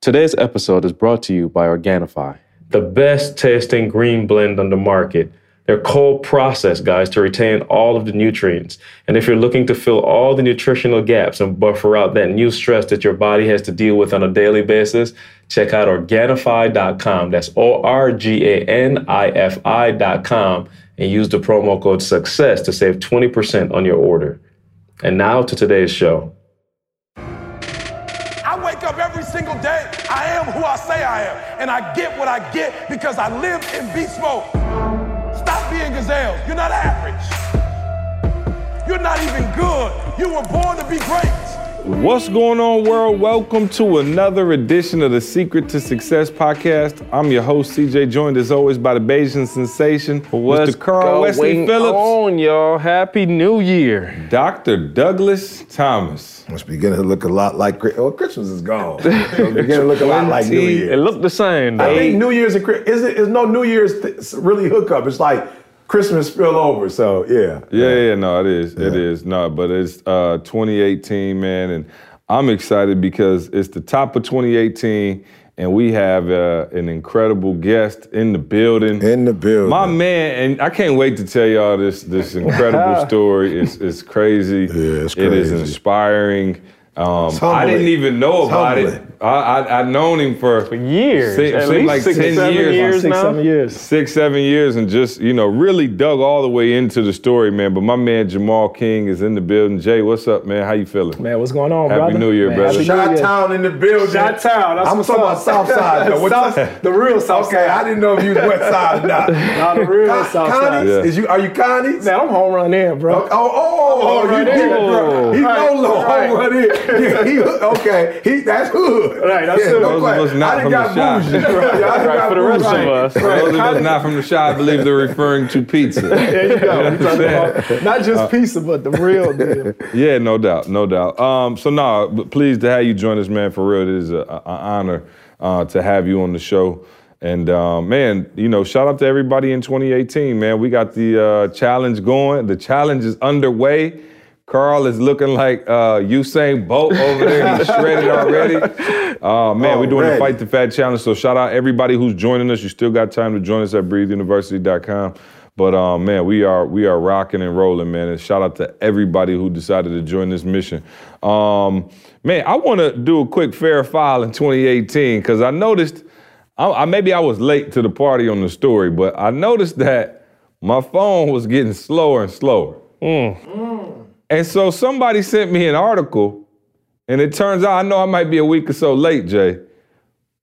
Today's episode is brought to you by Organifi, the best tasting green blend on the market. They're cold processed, guys, to retain all of the nutrients. And if you're looking to fill all the nutritional gaps and buffer out that new stress that your body has to deal with on a daily basis, check out Organifi.com. That's O R G A N I F I.com and use the promo code SUCCESS to save 20% on your order. And now to today's show. And I get what I get because I live in beast mode. Stop being gazelles. You're not average. You're not even good. You were born to be great. What's going on, world? Welcome to another edition of the Secret to Success podcast. I'm your host, CJ, joined as always by the Bayesian sensation, What's Mr. Carl Wesley Phillips, on, y'all? Happy New Year. Dr. Douglas Thomas. It's beginning to look a lot like Chri- oh Christmas is gone. So it's beginning to look a lot like New Twenty- It looked the same, I think New Year's and Chri- is no New Year's th- really hookup. It's like Christmas spill over. So yeah, Yeah, yeah, no, it is. It is. No, but it's uh, 2018, man, and I'm excited because it's the top of 2018, and we have uh, an incredible guest in the building. in the building. My man, and I can't wait to tell y'all this this incredible story. It's it's crazy. Yeah, it's crazy. It is inspiring. Um, I didn't even know about it. I, I I'd known him for years. Se- At seemed least like six, seven years. years Six, now. seven years. six, seven years, and just you know really dug all the way into the story, man. But my man Jamal King is in the building. Jay, what's up, man? How you feeling? Man, what's going on, Happy brother? New Year, Man, brother. Happy Shot New Year. Town in the building. Shot Town. I'm what's talking up. about South Side. though. What's South- up? the real South Okay, I didn't know if you was West Side or not. Nah, the real Con- South Side. Yeah. Is you? Are you Connie's? Man, I'm Home Run Inn, bro. Oh, oh, oh, right you there. did, bro. He Right, no low right. Home Run Inn. Yeah, he, okay, he that's hood. Right, that's yeah, hood. no Those of question. us not I from done the got shop. bougie. Yeah, I done Right, got for the rest of us. For those of us not from the shop, I believe they're referring to pizza. There you go. We talking about not just pizza, but the real deal. Yeah, no doubt, no doubt. Um, so no, but pleased to have you join us, man. For real, it is an honor uh, to have you on the show. And um, man, you know, shout out to everybody in 2018, man. We got the uh, challenge going. The challenge is underway. Carl is looking like uh, Usain Bolt over there. He's shredded already. Uh, man, we're doing the Fight the Fat Challenge. So shout out everybody who's joining us. You still got time to join us at breatheuniversity.com. But um, man, we are we are rocking and rolling, man. And shout out to everybody who decided to join this mission. Um, man, I want to do a quick fair file in 2018 because I noticed I, I maybe I was late to the party on the story, but I noticed that my phone was getting slower and slower. And so somebody sent me an article, and it turns out I know I might be a week or so late, Jay.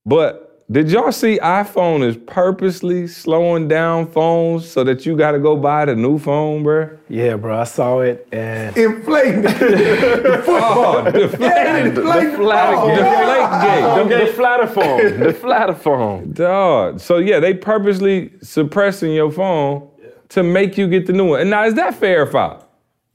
But did y'all see iPhone is purposely slowing down phones so that you got to go buy the new phone, bro? Yeah, bro, I saw it and Inflating the football. Oh, deflate, Yeah, inflating the deflate gate. The, the flatter phone. The flatter phone. Dog. So yeah, they purposely suppressing your phone to make you get the new one. And now is that fair or foul?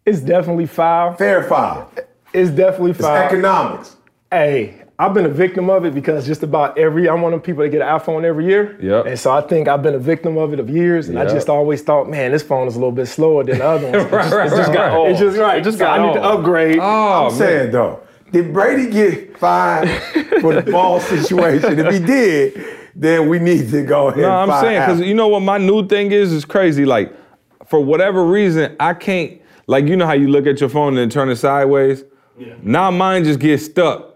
It's definitely foul. Fair file. It's definitely It's foul. economics. Hey, I've been a victim of it because just about every I'm one of the people that get an iPhone every year. Yep. And so I think I've been a victim of it of years, and I just always thought, man, this phone is a little bit slower than the other ones. Right, right, It just right, got right. old. It's just right. It just So got I need to upgrade. Oh, I'm saying though, did Brady get fined for the ball situation? If he did, then we need to go ahead. No, and I'm saying because you know what my new thing is is crazy. Like for whatever reason, I can't. Like you know how you look at your phone and then turn it sideways. Now mine just gets stuck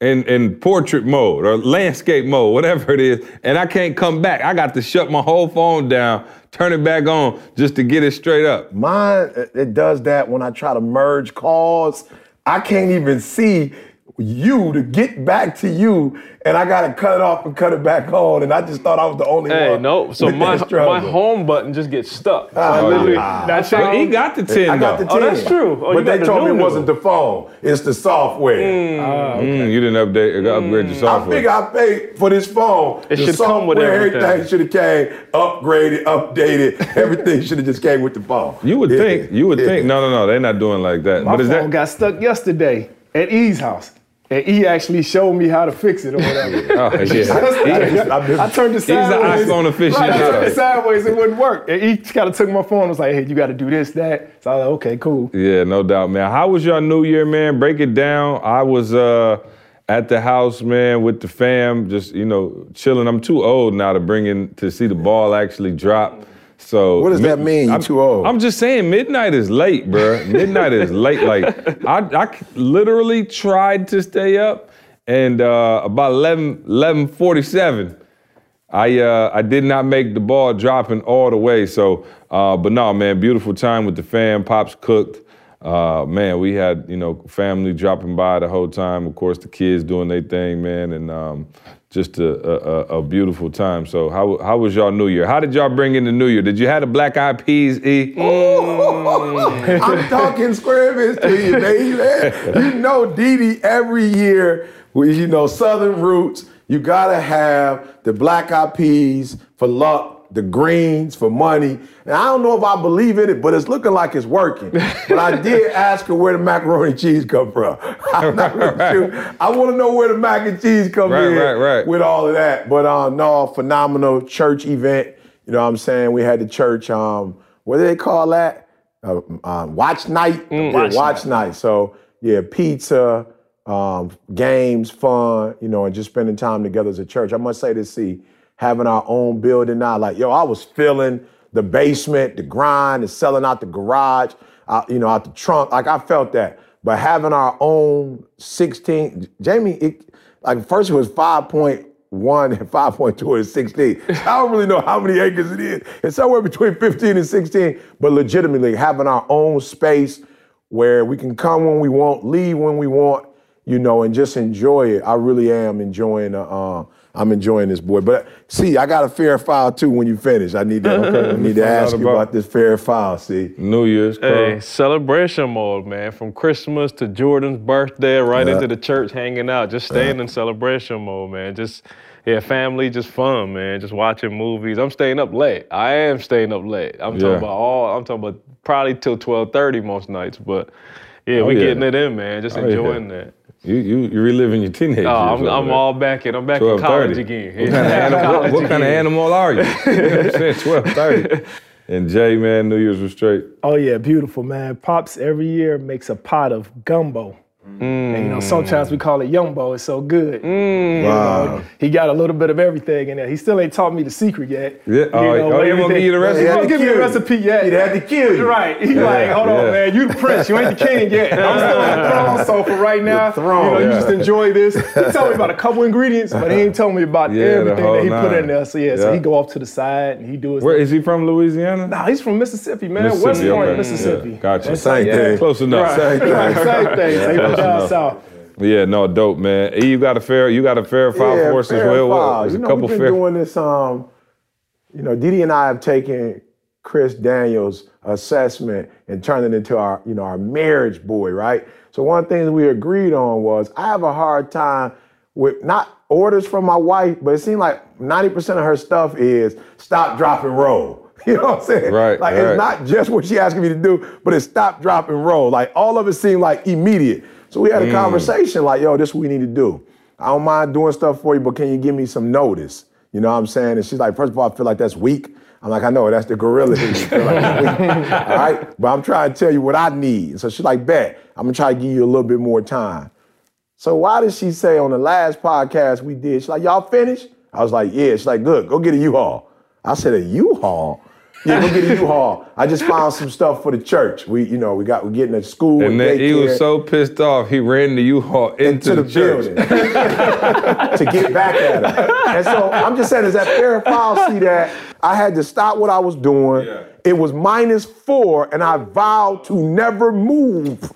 in in portrait mode or landscape mode, whatever it is, and I can't come back. I got to shut my whole phone down, turn it back on just to get it straight up. Mine, it- it does that when I try to merge calls. I can't even see you to get back to you, and I gotta cut it off and cut it back on. And I just thought I was the only Hey, one. no. So my my home button just gets stuck. So Ah, I literally, yeah. that's But how he got the ten I got the though. 10. Oh, that's true. Oh, but got they the told me it wasn't the phone, it's the software. Mm, you didn't update, upgrade your I software. figure I paid for this phone. It the should come with software, everything. should have came upgraded, updated. everything should have just came with the phone. you would Yeah. think. You would Yeah. think. No, no, no. They're not doing like that. My but is phone that? got stuck yesterday at E's house. And he actually showed me how to fix it or whatever. Oh, yeah. I'm just- I turned it He's an sideways. iPhone aficionado. Right, I turned it sideways, it wouldn't work. And he kind of took my phone and was like, hey, you got to do this, that. So I was like, okay, cool. Yeah, no doubt, man. How was your new year, man? Break it down. I was uh at the house, man, with the fam, just you know, chilling. I'm too old now to bring in to see the ball actually drop. So What does that mean? I'm, too old? I'm just saying, midnight is late, bro. midnight is late. Like I literally tried to stay up, and uh, about 11, 11:47, I uh, I did not make the ball dropping all the way. So, uh, but no, man, beautiful time with the fam. Pops cooked. Uh, man, we had you know family dropping by the whole time. Of course, the kids doing their thing, man, and um, just a, a, a- a beautiful time. So, how how was y'all New Year? How did y'all bring in the New Year? Did you have the black eyed peas? E. I'm talking scrimmage to you, baby. You know, Didi, every year, with you know Southern roots, you gotta have the black eyed peas for luck, the greens for money. And I don't know if I believe in it, but it's looking like it's working. But I did ask her where the macaroni and cheese come from. I'm not really sure. I want to know where the mac and cheese come Right, in right, right. with all of that. But uh, no, phenomenal church event. You know what I'm saying? We had the church, um, what do they call that? Uh, um, watch night. yeah, watch, night. So yeah, pizza, um, games, fun, you know, and just spending time together as a church. I must say this, see, having our own building now, like, yo, I was feeling the basement, the grind, the selling out the garage, out, you know, out the trunk. Like I felt that. But having our own 16, Jamie, it, like first it was 5.1 and 5.2 and 16. I don't really know how many acres it is. It's somewhere between 15 and 16, but legitimately having our own space where we can come when we want, leave when we want, you know, and just enjoy it. I really am enjoying uh, uh I'm enjoying this boy. But see, I got a fair file too when you finish. I need to, I need to Find out ask you about- about this fair file, see. New Year's. Hey, celebration mode, man. From Christmas to Jordan's birthday, right Yeah. into the church, hanging out, just staying in celebration mode, man. Just yeah, family, just fun, man. Just watching movies. I'm staying up late. I am staying up late. I'm Yeah. talking about all. I'm talking about probably till 12:30 most nights, but yeah, Oh, we yeah. getting it in, man. Just Oh, yeah. enjoying that. You you you reliving your teenage Oh, years. I'm, I'm all back in. I'm back in 12:30. college again. What kind of animal, what, what kind of animal are you? you know I'm saying? Twelve thirty. And Jay, man, New Year's was straight. Oh yeah, beautiful man. Pops every year makes a pot of gumbo. Mm. And you know, sometimes we call it yumbo. It's so good. Mm. You know, he got a little bit of everything in there. He still ain't taught me the secret yet. Yeah, oh, oh, but he won't give you the recipe? He He had won't to give me the kill you. recipe yet. He'd had to kill you. Right. He's like, hold yeah. on, man. You the prince. You ain't the king yet. I'm still on the throne. So for right now, throne. you know, you just enjoy this. He told me about a couple ingredients, but he ain't telling me about Yeah, everything that he put nine. in there. So yeah, so he go off to the side and he do his Where is he from? Louisiana. Nah, he's from Mississippi, man. Mississippi, West Point, okay. Mississippi. Yeah, gotcha. Same thing. Close enough. Right, right, same thing. So he close from down enough. south. Yeah, no, dope, man. E, you got a fair, you got a fair file Yeah, for us as fair well. File. there's You a know, couple we've been fair. doing this. Um, you know, Didi and I have taken Chris Daniels' assessment and turned it into our, you know, our marriage boy, right? So one thing that we agreed on was I have a hard time with not orders from my wife, but it seemed like 90% of her stuff is stop, drop, and roll. You know what I'm saying? Right, Like right. it's not just what she asking me to do, but it's stop, drop, and roll. Like all of it seemed like immediate. So we had a Mm. conversation like, yo, this is what we need to do. I don't mind doing stuff for you, but can you give me some notice? You know what I'm saying? And she's like, first of all, I feel like that's weak. I'm like, I know, that's the gorilla. Like all right? But I'm trying to tell you what I need. So she's like, bet, I'm gonna try to give you a little bit more time. So why did she say on the last podcast we did, she's like, y'all finished? I was like, yeah. She's like, good, go get a U-Haul. I said, a U-Haul? Yeah, go get a U-Haul. I just found some stuff for the church. We, you know, we got we're getting a school. And then he was so pissed off, he ran the U-Haul into, into the, the, church. building to get back at her. And so I'm just saying, is that fair foul? See that I had to stop what I was doing. Yeah. It was minus four, and I vowed to never move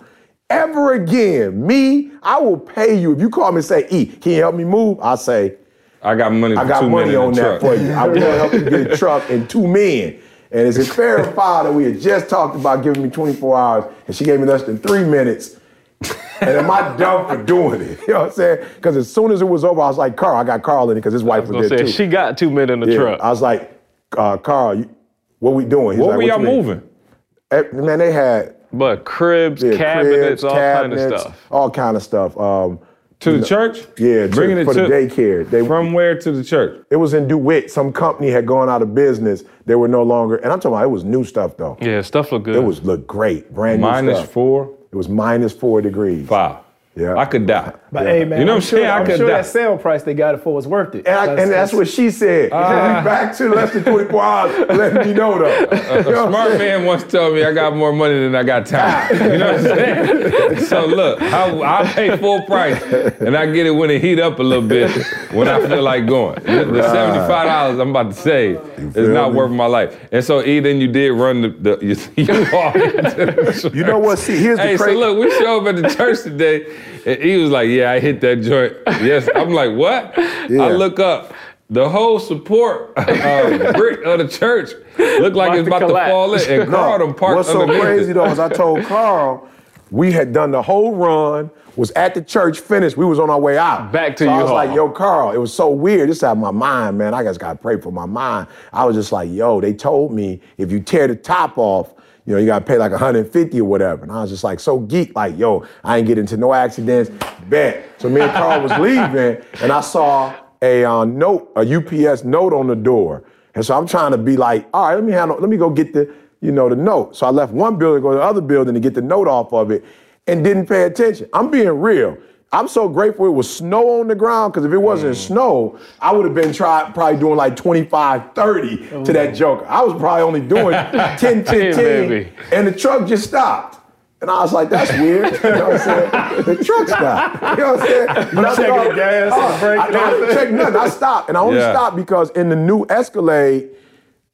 ever again. Me, I will pay you if you call me and say, "E, can you help me move?" I say, I got money for I got two money men on the that truck. for you. I will help you get a truck and two men. And it's a fair foul that we had just talked about giving me 24 hours, and she gave me less than three minutes. And am I dumb for doing it? You know what I'm saying? Because as soon as it was over, I was like, Carl, I got Carl in it because his wife I was was, there say too. she got two men in the Yeah. truck. I was like, uh, Carl, you, what we doing? He's What like, were y'all moving? Eh, Man, they had but cribs, yeah, cabinets, cribs, all cabinets, kind of stuff. all kind of stuff. Um, To the church? yeah, to- Bringing it for to the daycare. They, From where to the church? It was in DeWitt. Some company had gone out of business. They were no longer, and I'm talking about it was new stuff though. Yeah, stuff look good. It was look great, brand new stuff. four, It was minus four degrees. five. Yeah. I could die. But hey, man, You know I'm what I'm saying? Sure, I I'm sure die. that sale price they got it for was worth it. And, I, and that's what she said. Ah. we back to less than 24 hours. Let me know though. You know A smart man once told me I got more money than I got time. You know what I'm saying? so look, I, I pay full price and I get it when it heat up a little bit when I feel like going. The, the seventy-five dollars I'm about to save is not me? worth my life. And so, E, then you did run the, the you, you, into the You know what? See, here's the Hey, so look, we show up at the church today, and he was like, "Yeah, I hit that joint." Yes, I'm like, "What?" Yeah. I look up. The whole support uh, brick of the church looked like About it's to about to collapse. fall in, and Carl done parked What's so crazy it. though is I told Carl we had done the whole run, was at the church, finished. We was on our way out. Back to so I was U-Haul. like, yo, Carl, it was so weird. This out of my mind, man. I just gotta pray for my mind. I was just like, yo, they told me if you tear the top off, you know, you gotta pay like 150 or whatever. And I was just like so geek, like, yo, I ain't get into no accidents. Bet. So me and Carl was leaving, and I saw a uh, note, a UPS note on the door. And so I'm trying to be like, all right, let me handle, let me go get the, you know, the note. So I left one building, go to the other building to get the note off of it, and didn't pay attention. I'm being real. I'm so grateful it was snow on the ground because if it wasn't mm. snow, I would have been try, probably doing like 25, 30 to that joker. I was probably only doing 10, 10, 10, baby. and the truck just stopped. And I was like, that's weird. You know what I'm saying? The truck stopped. You know what I'm saying? But I checking gas and Oh, brake I, I didn't check nothing. I stopped. And I only Yeah. stopped because in the new Escalade,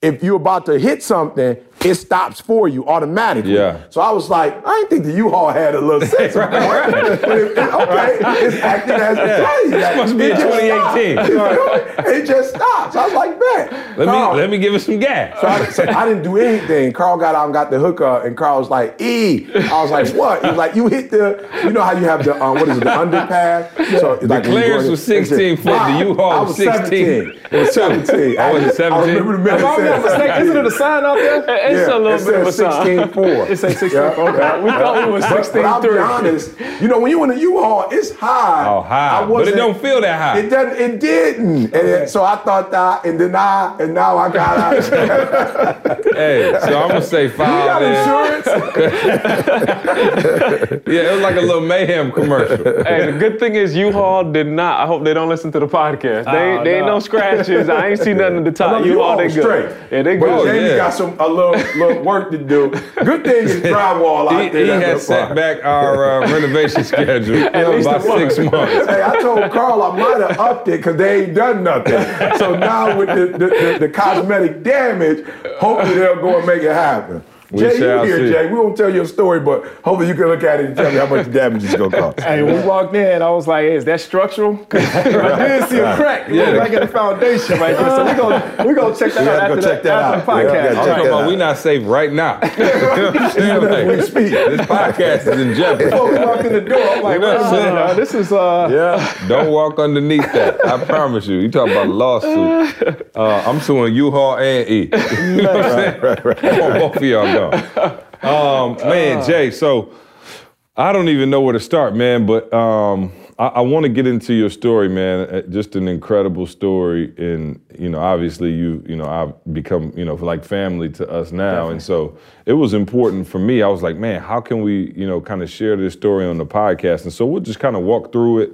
if you're about to hit something, it stops for you automatically. Yeah. So I was like, I didn't think the U-Haul had a little sense of point. But it- it- okay, it's acting as a trade. This must be It in 2018. You know? It just stops. I was like, man. Let Carl, me let me give it some gas. so I, so I didn't do anything. Carl got out and got the hookup, and Carl was like, E. I was like, "What?" He was like, "You hit the, you know how you have the, um, what is it, the underpass?" So it's like when clearance go was 16 foot, the U-Haul was 16. 17. It was 17. I was it I 17? remember the man I'm not mistaken, isn't it a sign out there? It's yeah, a little it bit of a says sign. 16.4. It say 16. Yeah. Okay. We thought we was But, but I'll be honest, you know, when you in a U-Haul, it's high. Oh, high. I But it wasn't- don't feel that high. It doesn't. It didn't. And it- so I thought that, and then I, and now I got out. Hey, so I'm gonna say you five. got then. insurance? Yeah, it was like a little mayhem commercial. Hey, the good thing is U-Haul did not. I hope they don't listen to the podcast. They, Oh, they ain't no. no scratches. I ain't seen nothing at the top. No, U-Haul, they straight. good. Yeah, they But good. Oh, Jamie yeah. got some a little little work to do. Good thing is drywall He, out there. he the set back our uh, renovation schedule about six months. Hey, I told Carl I might have upped it because they ain't done nothing. So now with the, the, the, the cosmetic damage, hopefully they'll go and make it happen. We Jay, you shall here, see. Jay. We won't tell you a story, but hopefully you can look at it and tell me how much damage is gonna cost. Hey, we walked in, I was like, hey, is that structural? I did see a crack. It Yeah. looked like in the foundation right there. So we're going we gonna check that We out after, check the, that after out. the we podcast. gotta I'm talking about we not safe right now. You know what I'm saying? As we speak. This podcast is in jeopardy. Before we walked in the door, I'm like, You know wait what a I'm saying? minute, uh, this is uh, Yeah. Don't walk underneath that. I promise you. You talk about a lawsuit. Uh, I'm suing U-Haul and E. You know what I'm saying? I want both of y'all gone. Um, man, Jay, so I don't even know where to start, man, but um, I, I want to get into your story, man. Uh, Just an incredible story. And, you know, obviously you, you know, I've become, you know, like family to us now. And so it was important for me. I was like, man, how can we, you know, kind of share this story on the podcast? And so we'll just kind of walk through it.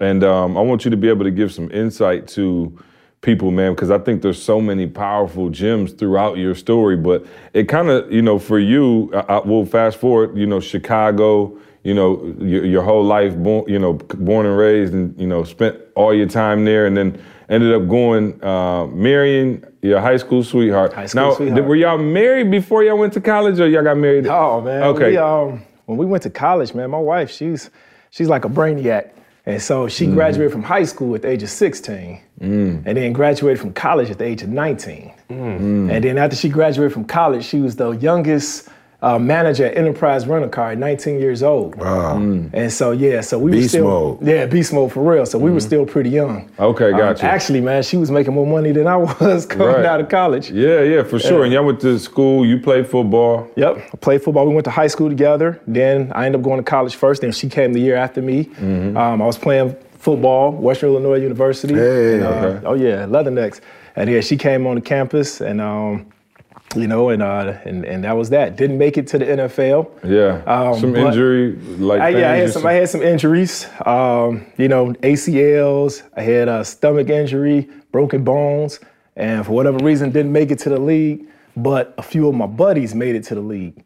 And um, I want you to be able to give some insight to people, man, because I think there's so many powerful gems throughout your story. But it kind of, you know, for you, I, I, we'll fast forward, you know, Chicago, you know, your, your whole life, born, you know, born and raised, and you know, spent all your time there, and then ended up going uh, marrying your high school sweetheart. High school now, sweetheart. did- were y'all married before y'all went to college, or y'all got married? Oh man. Okay. We, um, when we went to college, man, my wife, she's she's like a brainiac. And so she mm-hmm. graduated from high school at the age of 16. Mm. And then graduated from college at the age of 19. Mm. And then after she graduated from college, she was the youngest uh, manager at Enterprise Rental Car at 19 years old. Wow. And so yeah, so we were still mode. yeah beast mode for real. So we were still pretty young. Okay, Um, gotcha. actually, man, she was making more money than I was coming Right. out of college. Yeah, yeah, for sure. And y'all went to school. You played football. Yep, I played football. We went to high school together. Then I ended up going to college first. Then she came the year after me. Mm-hmm. Um, I was playing football, Western Illinois University. Hey. And, uh, Oh yeah, Leathernecks. And yeah, she came on the campus, and um, you know, and uh, and and that was that. Didn't make it to the NFL. Yeah, Um, some injury like I, yeah, I had some. I had some injuries. Um, you know, ACLs. I had a stomach injury, broken bones, and for whatever reason, didn't make it to the league. But a few of my buddies made it to the league,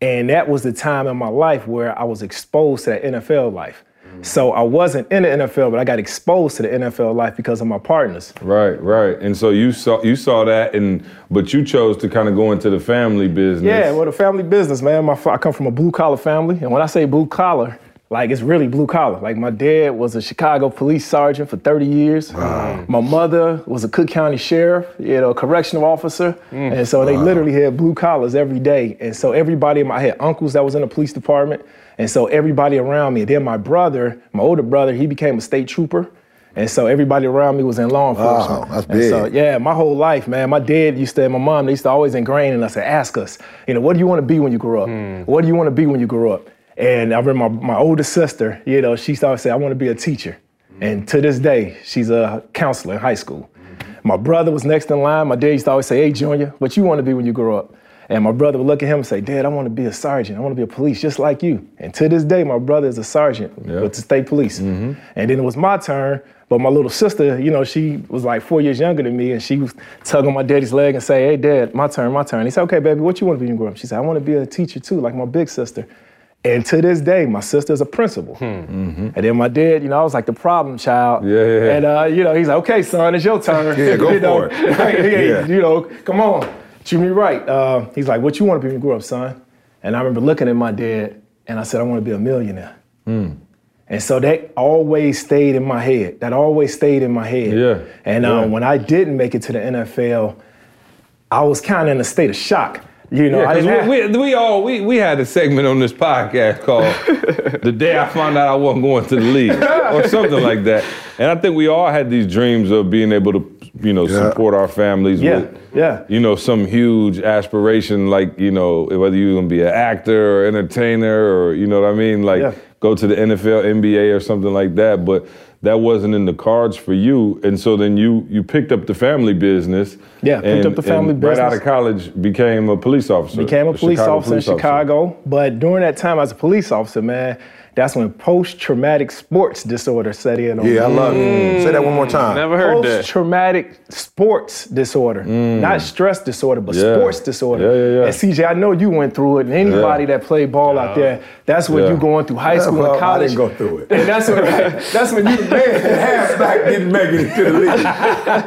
and that was the time in my life where I was exposed to that NFL life. So I wasn't in the NFL, but I got exposed to the NFL life because of my partners. Right, right. And so you saw you saw that, and but you chose to kind of go into the family business. Yeah, well, the family business, man. My I come from a blue collar family, and when I say blue collar, like it's really blue collar. Like my dad was a Chicago police sergeant for 30 years. My mother was a Cook County sheriff, you know, correctional officer, mm. and so they literally had blue collars every day. And so everybody, in my, I had uncles that was in the police department, and so everybody around me. Then my brother, my older brother, he became a state trooper. And so everybody around me was in law enforcement. Wow, that's And so, big. yeah, my whole life, man. My dad used to, and my mom, they used to always ingrain in us and ask us, you know, what do you want to be when you grow up? Hmm. What do you want to be when you grow up? And I remember my, my older sister, you know, she started saying, I want to be a teacher. And to this day, she's a counselor in high school. Mm-hmm. My brother was next in line. My dad used to always say, hey, Junior, what you want to be when you grow up? And my brother would look at him and say, Dad, I want to be a sergeant. I want to be a police just like you. And to this day, my brother is a sergeant with the state police. Mm-hmm. And then it was my turn. But my little sister, you know, she was like four years younger than me, and she was tugging my daddy's leg and say, "Hey, Dad, my turn, my turn." He said, "Okay, baby, what you want to be when you grow up?" She said, "I want to be a teacher too, like my big sister." And to this day, my sister's a principal. Hmm. Mm-hmm. And then my dad, you know, I was like the problem child. Yeah, yeah, yeah. And uh, you know, he's like, "Okay, son, it's your turn." Yeah, go you know, for it. Yeah. You know, come on, treat me right. Uh, he's like, "What you want to be when you grow up, son?" And I remember looking at my dad, and I said, "I want to be a millionaire." And so that always stayed in my head. That always stayed in my head. Yeah, And yeah. um, when I didn't make it to the NFL, I was kind of in a state of shock. You know, I Yeah, didn't have, because we, we, we all we, we had a segment on this podcast called "The Day I Found Out I Wasn't Going to the League" or something like that. And I think we all had these dreams of being able to, you know, Yeah. support our families Yeah, with, yeah. you know, some huge aspiration, like you know, whether you're gonna be an actor or entertainer or you know what I mean, like Yeah. go to the NFL, NBA, or something like that. But that wasn't in the cards for you, and so then you you picked up the family business. Yeah, picked up the family and Right out of college, became a police officer. became a police Chicago officer in police officer. Chicago. But during that time as a police officer, man, that's when post-traumatic sports disorder set in on me. Yeah, I love it. Say that one more time. Never heard that. Post-traumatic sports disorder, not stress disorder, but Mm. Yeah. sports disorder. Yeah, yeah, yeah. And CJ, I know you went through it, and anybody that played ball out there, that's what Yeah. you going through high school Well, and I college. didn't go through it. And that's when that's when you the man. Halfback didn't make it to the league.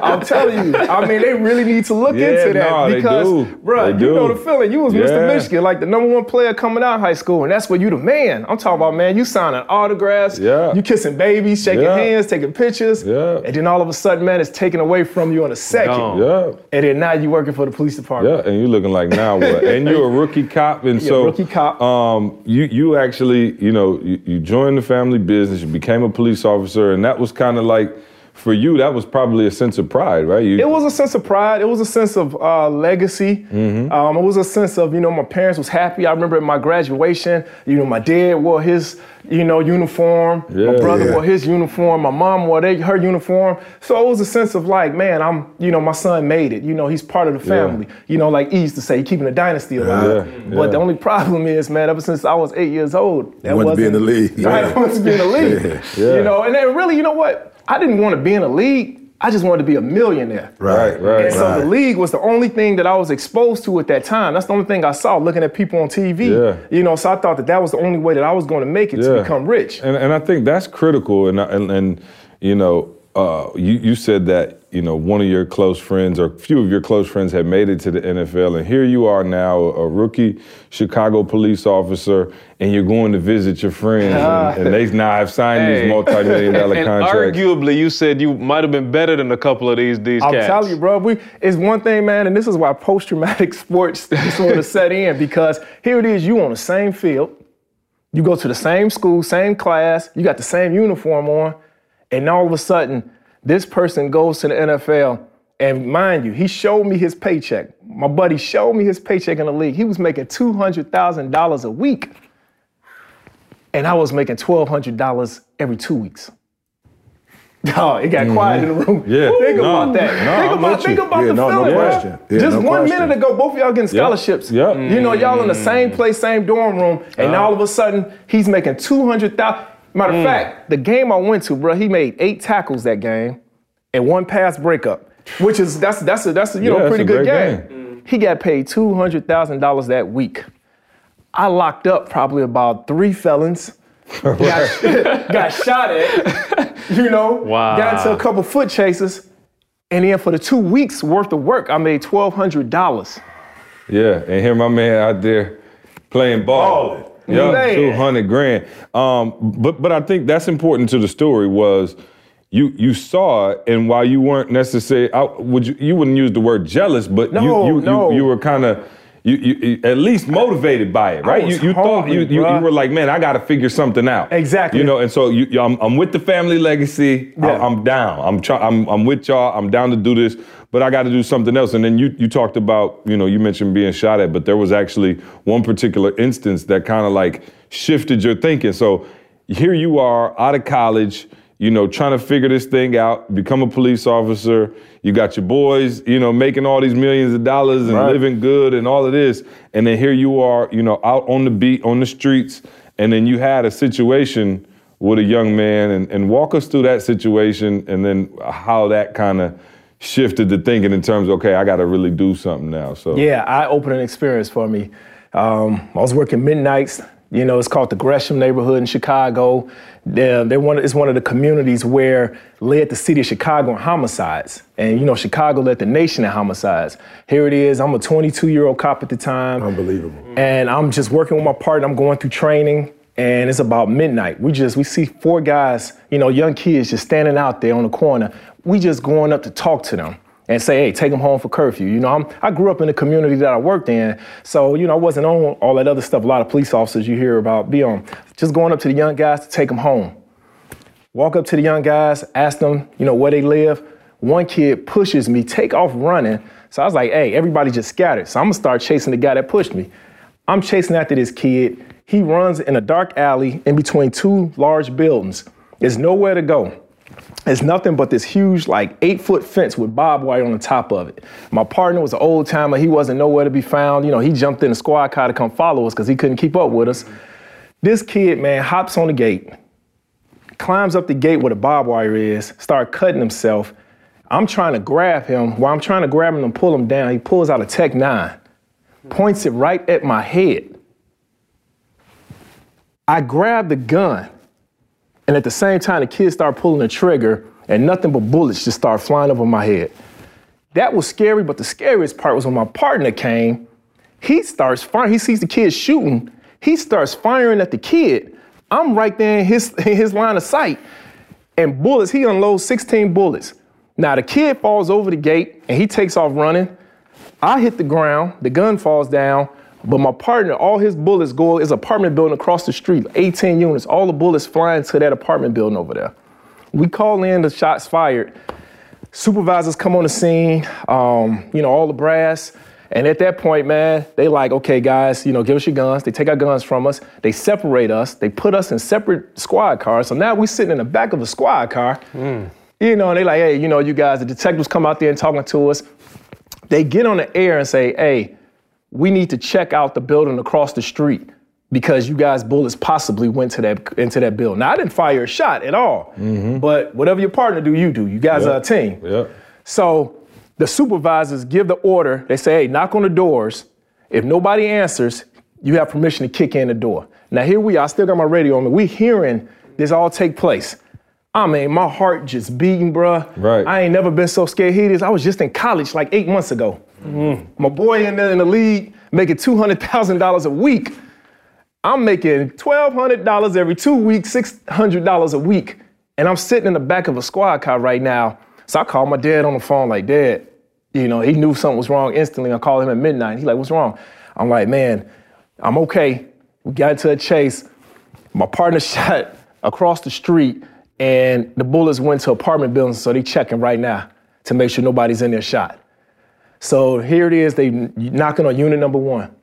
I'm telling you. I mean, they really need to look Yeah, into that no, because, do. bro, you know the feeling. You was Yeah. Mr. Michigan, like the number one player coming out of high school, and that's where you the man. I'm talking about, man. You signing autographs. Yeah. You kissing babies, shaking Yeah. hands, taking pictures. Yeah. And then all of a sudden, man, it's taken away from you in a second. Gone. Yeah. And then now you're working for the police department. Yeah, and you're looking like now what? And you're a rookie cop, and so rookie cop. Um, you you actually you know you, you joined the family business, you became a police officer, and that was kind of like for you that was probably a sense of pride, right? You, It was a sense of pride. It was a sense of uh, legacy. Mm-hmm. Um, it was a sense of, you know, my parents was happy. I remember at my graduation, you know, my dad wore his, you know, uniform. my brother Yeah. wore his uniform. My mom wore they, her uniform. So it was a sense of like, man, I'm, you know, my son made it. You know, he's part of the family. You know, like E used to say, keeping the dynasty alive. Yeah, But the only problem is, man, ever since I was eight years old, that wanted to be in the wasn't- league. Right, Yeah. I wanted to be in the league. Yeah. You know, and then really, you know what? I didn't want to be in a league. I just wanted to be a millionaire. Right, right. And so the league was the only thing that I was exposed to at that time. That's the only thing I saw looking at people on TV. Yeah. You know, so I thought that that was the only way that I was going to make it to become rich. And, and I think that's critical. And, and, and you know, uh, you, you said that, you know, one of your close friends or a few of your close friends had made it to the NFL. And here you are now, a rookie Chicago police officer, and you're going to visit your friends. and, ah. and they now have signed these multi million dollar and contracts. arguably, you said you might have been better than a couple of these these I'm cats. telling you, bro, we it's one thing, man, and this is why post-traumatic sports disorder set in because here it is, you on the same field, you go to the same school, same class, you got the same uniform on, and all of a sudden, this person goes to the NFL. And mind you, he showed me his paycheck. My buddy showed me his paycheck in the league. He was making $200,000 a week. And I was making $1,200 every two weeks. Oh, it got mm-hmm. quiet in the room. Yeah. Think No, about that. no, think I'm about, think you. about Yeah, the no, no feeling, bro. question. Yeah, Just no one question. minute ago, both of y'all getting scholarships. Yep. You know, y'all in the same mm. place, same dorm room, and all of a sudden he's making two hundred thousand. Matter of mm. fact, the game I went to, bro, he made eight tackles that game and one pass breakup, which is that's that's a that's a, you Yeah, know pretty a good great game. Mm. He got paid two hundred thousand dollars that week. I locked up probably about three felons. got, got shot at, you know, Wow. got into a couple foot chases, and then for the two weeks worth of work, I made twelve hundred dollars. Yeah, and here my man out there playing ball. Balling. Yeah, two hundred grand. Um, but but I think that's important to the story was you you saw it, and while you weren't necessarily, I, would you you wouldn't use the word jealous, but No, you you, no. you you were kind of. You, you, at least motivated by it, right? you you thought you, you you were like, man, I got to figure something out. Exactly. You know, and so you, you- I'm, I'm with the family legacy. I- Yeah. I'm down. I'm try, I'm I'm with y'all. I'm down to do this, but I got to do something else. And then you you talked about you know you mentioned being shot at, but there was actually one particular instance that kind of like shifted your thinking. So here you are out of college, you know, trying to figure this thing out, become a police officer. You got your boys, you know, making all these millions of dollars and Right. living good and all of this, and then here you are, you know, out on the beat on the streets, and then you had a situation with a young man and, and walk us through that situation and then how that kind of shifted the thinking in terms of okay i got to really do something now so Yeah, eye-opening experience for me. Um, I was working midnights. You know, it's called the Gresham neighborhood in Chicago. They're, they're one, it's one of the communities where led the city of Chicago in homicides. And, you know, Chicago led the nation in homicides. Here it is. I'm a 22-year-old cop at the time. Unbelievable. And I'm just working with my partner. I'm going through training, and it's about midnight. We just we see four guys, you know, young kids just standing out there on the corner. We just going up to talk to them and say, hey, take them home for curfew. You know, I'm, I grew up in the community that I worked in, so you know, I wasn't on all that other stuff. A lot of police officers you hear about be on. Just going up to the young guys to take them home. Walk up to the young guys, ask them, you know, where they live. One kid pushes me, take off running. So I was like, hey, everybody just scattered. So I'm gonna start chasing the guy that pushed me. I'm chasing after this kid. He runs in a dark alley in between two large buildings. There's nowhere to go. It's nothing but this huge, like eight foot fence with barbed wire on the top of it. My partner was an old timer. He wasn't nowhere to be found. You know, he jumped in the squad car to come follow us because he couldn't keep up with us. This kid, man, hops on the gate, climbs up the gate where the barbed wire is, start cutting himself. I'm trying to grab him. While I'm trying to grab him and pull him down, he pulls out a Tech 9, points it right at my head. I grab the gun, and at the same time, the kid start pulling the trigger, and nothing but bullets just start flying over my head. That was scary, but the scariest part was when my partner came. He starts firing. He sees the kid shooting. He starts firing at the kid. I'm right there in his, in his line of sight. And bullets, he unloads 16 bullets. Now the kid falls over the gate and he takes off running. I hit the ground, the gun falls down, but my partner, all his bullets go, is apartment building across the street, 18 units, all the bullets flying to that apartment building over there. We call in the shots fired. Supervisors come on the scene, um, you know, all the brass. And at that point, man, they like, okay, guys, you know, give us your guns. They take our guns from us. They separate us. They put us in separate squad cars. So now we sitting in the back of a squad car. You know, and they like, hey, you know, you guys, the detectives come out there and talking to us. They get on the air and say, hey, we need to check out the building across the street because you guys bullets possibly went to that into that building. Now I didn't fire a shot at all, mm-hmm. but whatever your partner do, you do. You guys are a team. yeah So the supervisors give the order. They say, hey, knock on the doors. If nobody answers, you have permission to kick in the door. Now here we are. I still got my radio on me. We hearing this all take place. I mean, my heart just beating, bruh. Right. I ain't never been so scared. Here it is. I was just in college like eight months ago. Mm. My boy in there in the league making $200,000 a week. I'm making $1,200 every two weeks, $600 a week. And I'm sitting in the back of a squad car right now. So I called my dad on the phone, like, Dad, you know, he knew something was wrong instantly. I called him at midnight. He's like, What's wrong? I'm like, Man, I'm okay. We got into a chase. My partner shot across the street, and the bullets went to apartment buildings, so they checking right now to make sure nobody's in their shot. So here it is, they knocking on unit number one.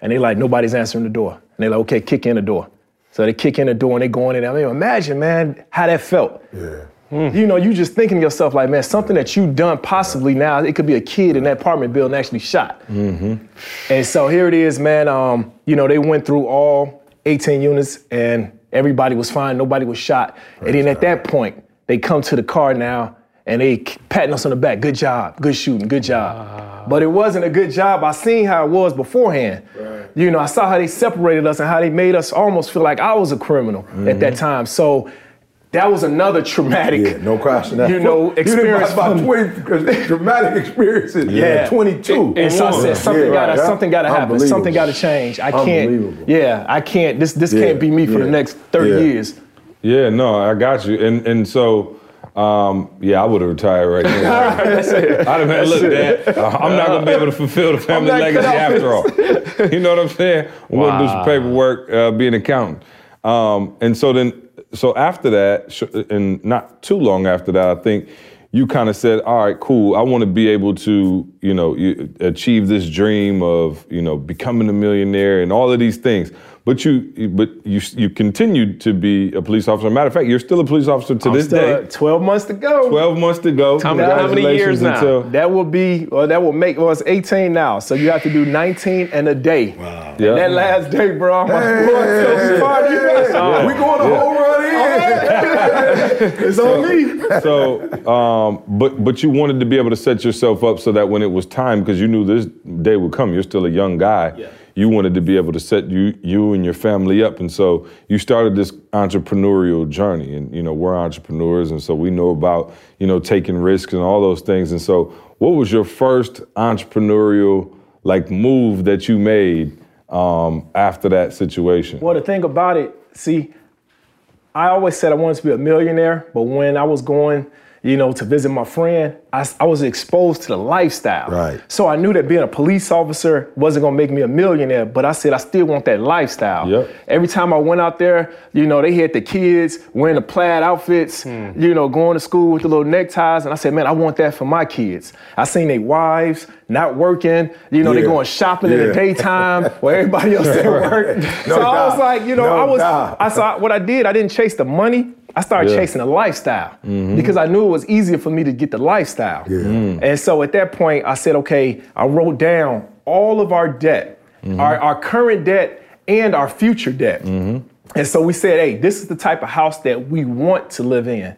And they like, nobody's answering the door. And they're like, okay, kick in the door. So they kick in the door and they go in there. I mean, imagine, man, how that felt. Yeah. You know, you just thinking to yourself like, man, something that you done possibly now, it could be a kid in that apartment building actually shot. Mm-hmm. And so here it is, man. Um, you know, they went through all 18 units and everybody was fine, nobody was shot. and then at that point, they come to the car now and they patting us on the back. Good job, good shooting, good job. But it wasn't a good job. I seen how it was beforehand. You know, I saw how they separated us and how they made us almost feel like I was a criminal at that mm-hmm. time. So that was another traumatic. Yeah, no question. You know, You did experience about from- 20 dramatic experiences. Yeah. Yeah, 22. And so I said, something Yeah, gotta, right. something gotta happen. Something gotta change. I can't. Yeah, I can't. This this Yeah, can't be me for the next thirty yeah. years. Yeah, no, I got you. And and so, um, yeah, I would have retired right now. That's it. I'd have been, look, Dad, uh, I'm not gonna be able to fulfill the family legacy after all. You know what I'm saying? I'm gonna do some paperwork, uh, be an accountant. Um, and so then, so after that, and not too long after that, I think you kind of said, "All right, cool. I want to be able to, you know, achieve this dream of, you know, becoming a millionaire and all of these things." But you, but you, you continued to be a police officer. Matter of fact, you're still a police officer to I'm this still day. at Twelve months to go. 12 months to go. How many- how many years now? until- That will be, or that will make, well, it's 18 now. So you have to do 19 and a day. Wow. Yeah. That last day, bro, I'm like, Hey, boy, I'm so smart. You hey, know, We going to Home Run Inn. It's on me. so, um, but but you wanted to be able to set yourself up so that when it was time, because you knew this day would come. You're still a young guy. Yeah. You wanted to be able to set you you and your family up, and so you started this entrepreneurial journey. And you know we're entrepreneurs, and so we know about you know taking risks and all those things. And so, what was your first entrepreneurial like move that you made um, after that situation? Well, the thing about it, see, I always said I wanted to be a millionaire, but when I was going, you know, to visit my friend, I was exposed to the lifestyle. Right. So I knew that being a police officer wasn't gonna make me a millionaire, but I said I still want that lifestyle. Yep. Every time I went out there, you know, they had the kids wearing the plaid outfits, hmm. you know, going to school with the little neckties, and I said, man, I want that for my kids. I seen their wives not working, you know, they going shopping in the daytime while everybody else at work. No so I was like, you know, No I was. I saw what I did. I didn't chase the money. I started Yeah. chasing a lifestyle mm-hmm. because I knew it was easier for me to get the lifestyle. Mm. And so at that point, I said, okay, I wrote down all of our debt, mm-hmm. our, our current debt and our future debt. Mm-hmm. And so we said, hey, this is the type of house that we want to live in.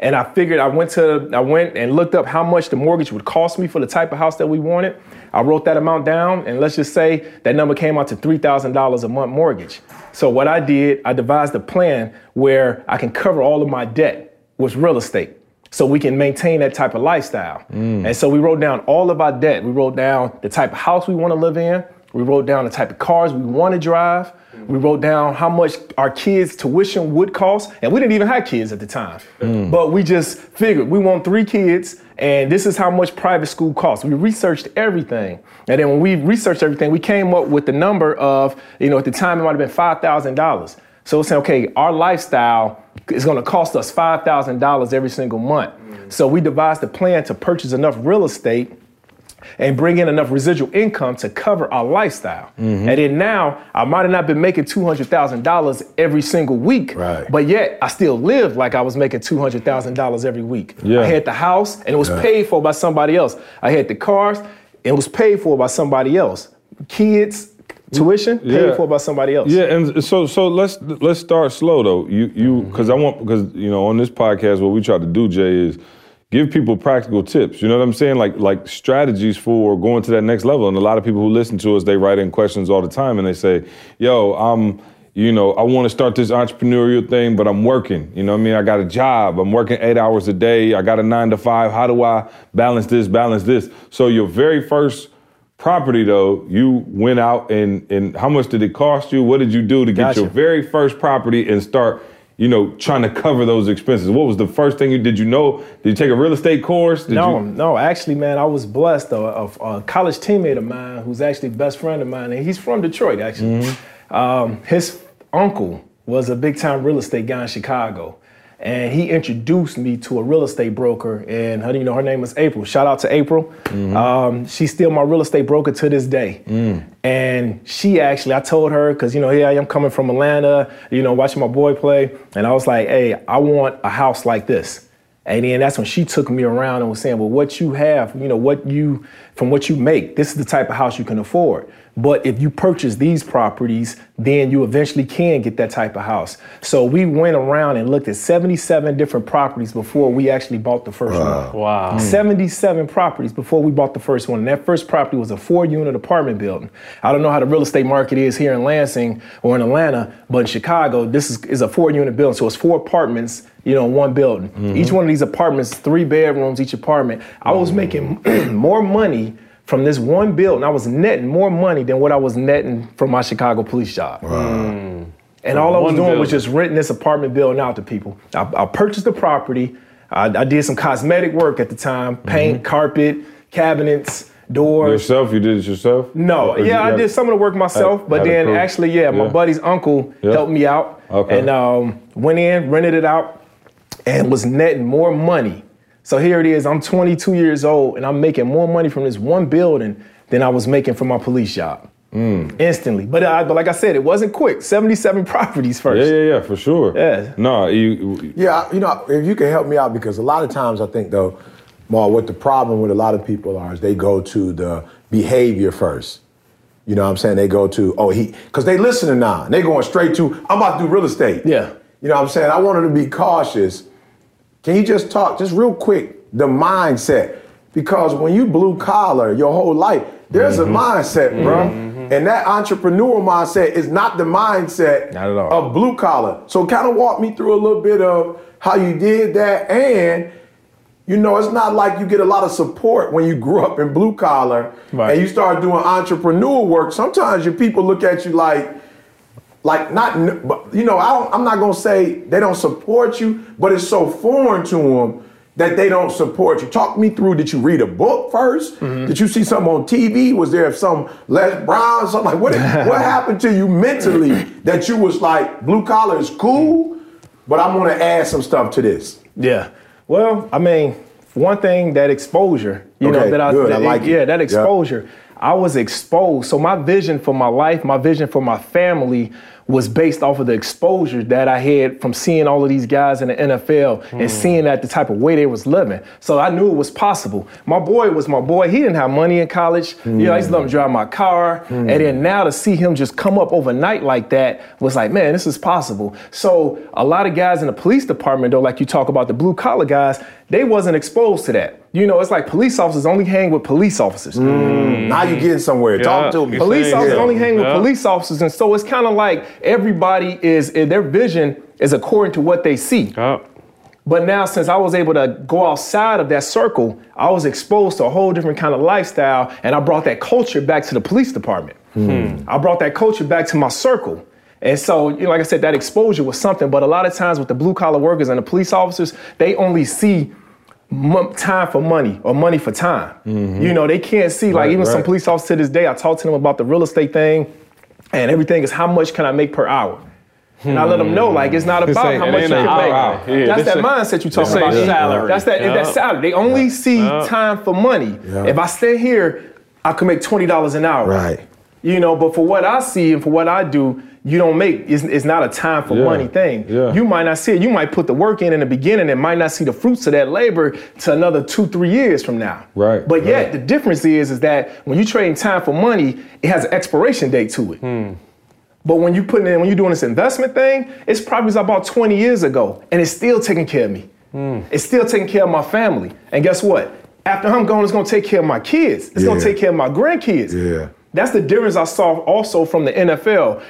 And I figured I went to I went and looked up how much the mortgage would cost me for the type of house that we wanted. I wrote that amount down, and let's just say that number came out to three thousand dollars a month mortgage. So what I did, I devised a plan where I can cover all of my debt with real estate. So we can maintain that type of lifestyle. Mm. And so we wrote down all of our debt. We wrote down the type of house we want to live in. We wrote down the type of cars we want to drive. We wrote down how much our kids' tuition would cost, and we didn't even have kids at the time. Mm. But we just figured we want three kids, and this is how much private school costs. We researched everything, and then when we researched everything, we came up with the number of, you know, at the time it might have been five thousand dollars. So we're saying, okay, our lifestyle is going to cost us five thousand dollars every single month. Mm. So we devised a plan to purchase enough real estate and bring in enough residual income to cover our lifestyle. Mm-hmm. And then now I might have not been making two hundred thousand dollars every single week, Right. but yet I still lived like I was making two hundred thousand dollars every week. Yeah. I had the house and it was paid for by somebody else. I had the cars, and it was paid for by somebody else. Kids, tuition paid Yeah. for by somebody else. Yeah, and so so let's let's start slow though. You you because I want because you know on this podcast what we try to do, Jay, is give people practical tips. You know what I'm saying? Like like strategies for going to that next level. And a lot of people who listen to us, they write in questions all the time, and they say, "Yo, I'm." You know, I want to start this entrepreneurial thing, but I'm working. You know what I mean? I got a job. I'm working eight hours a day. I got a nine to five. How do I balance this, balance this? So, your very first property, though, you went out and, and how much did it cost you? What did you do to get Gotcha. your very first property and start, you know, trying to cover those expenses? What was the first thing you did? You know, did you take a real estate course? Did No, you? no. Actually, man, I was blessed. though, of a college teammate of mine who's actually best friend of mine, and he's from Detroit. Actually, um, his uncle was a big time real estate guy in Chicago, and he introduced me to a real estate broker. And her, you know, her name is April. Shout out to April. Um, she's still my real estate broker to this day. And she actually, I told her because you know, here I am coming from Atlanta, you know, watching my boy play, and I was like, hey, I want a house like this. And then that's when she took me around and was saying, well, what you have, you know, what you, from what you make, this is the type of house you can afford. But if you purchase these properties, then you eventually can get that type of house. So we went around and looked at 77 different properties before we actually bought the first one. Wow. Hmm. 77 properties before we bought the first one. And that first property was a four unit apartment building. I don't know how the real estate market is here in Lansing or in Atlanta, but in Chicago, this is, is a four unit building. So it's four apartments, you know, one building. Mm-hmm. Each one of these apartments, three bedrooms, each apartment. I was making more money from this one bill, and I was netting more money than what I was netting from my Chicago police job. And all I was doing was just renting this apartment building out to people. I, I purchased the property. I, I did some cosmetic work at the time paint, carpet, cabinets, doors. Yourself, you did it yourself? No, Or yeah, I did some of the work myself, Had- but had then actually, yeah, my Yeah. buddy's uncle Yeah. helped me out. Okay. And um, went in, rented it out, and was netting more money. So here it is, I'm 22 years old, and I'm making more money from this one building than I was making from my police job. Mm. Instantly. But, I, but like I said, it wasn't quick. 77 properties first. yeah, yeah, yeah, for sure. Yeah. No, you, Yeah, you know, if you can help me out, because a lot of times I think though, Mar, what the problem with a lot of people are is they go to the behavior first. You know what I'm saying? They go to, oh, he, because they listening now. And they going straight to, I'm about to do real estate. Yeah. You know what I'm saying? I wanted to be cautious. Can you just talk, just real quick, the mindset? Because when you blue collar your whole life, there's Mm-hmm. a mindset, bro. And that entrepreneurial mindset is not the mindset Not of blue collar. So kind of walk me through a little bit of how you did that. And, you know, it's not like you get a lot of support when you grew up in blue collar Right. and you start doing entrepreneurial work. Sometimes your people look at you like, like not, but you know, I don't, I'm not gonna say they don't support you, but it's so foreign to them that they don't support you. Talk me through. Did you read a book 1st Mm-hmm. Did you see something on TV? Was there some Les Brown? Something like what? what happened to you mentally that you was like blue collar is cool, but I'm gonna add some stuff to this. Yeah. Well, I mean, one thing that exposure, you know, that I, good, I that- like it. yeah, that Yeah. exposure. I was exposed. So my vision for my life, my vision for my family was based off of the exposure that I had from seeing all of these guys in the NFL Hmm. and seeing that the type of way they was living. So I knew it was possible. My boy was my boy. He didn't have money in college. You know, I used to let him drive my car. Hmm. And then now to see him just come up overnight like that was like, man, this is possible. So a lot of guys in the police department, though, like you talk about the blue collar guys, they wasn't exposed to that. You know, it's like police officers only hang with police officers. Now you getting somewhere. Talk to me. Police saying- officers Yeah. only hang with Yeah. police officers, and so it's kind of like everybody is eh, their vision is according to what they see. Oh. But now, since I was able to go outside of that circle, I was exposed to a whole different kind of lifestyle, and I brought that culture back to the police department. I brought that culture back to my circle. And so, you know, like I said, that exposure was something. But a lot of times with the blue collar workers and the police officers, they only see mon- time for money or money for time. Mm-hmm. You know, they can't see, like, Right, even some police officers to this day, I talk to them about the real estate thing, and everything is how much can I make per hour? And I let them know, like, it's not hmm. about ain't- how much you can an make. Yeah, That's that ain't- mindset you talking about. salary. That's that. Yeah. That's salary. They only see Yeah. time for money. Yeah. If I stay here, I can make twenty dollars an hour. Right. You know, but for what I see and for what I do, you don't make. It's, it's not a time for Yeah. money thing. Yeah. You might not see it. You might put the work in in the beginning and might not see the fruits of that labor to another two, three years from now. Right, But yet right. the difference is, is that when you trade time for money, it has an expiration date to it. Hmm. But when you're putting in, when you're doing this investment thing, it's probably about 20 years ago, and it's still taking care of me. Hmm. It's still taking care of my family. And guess what? After I'm gone, it's gonna take care of my kids. It's gonna take care of my grandkids. Yeah. That's the difference I saw also from the NFL.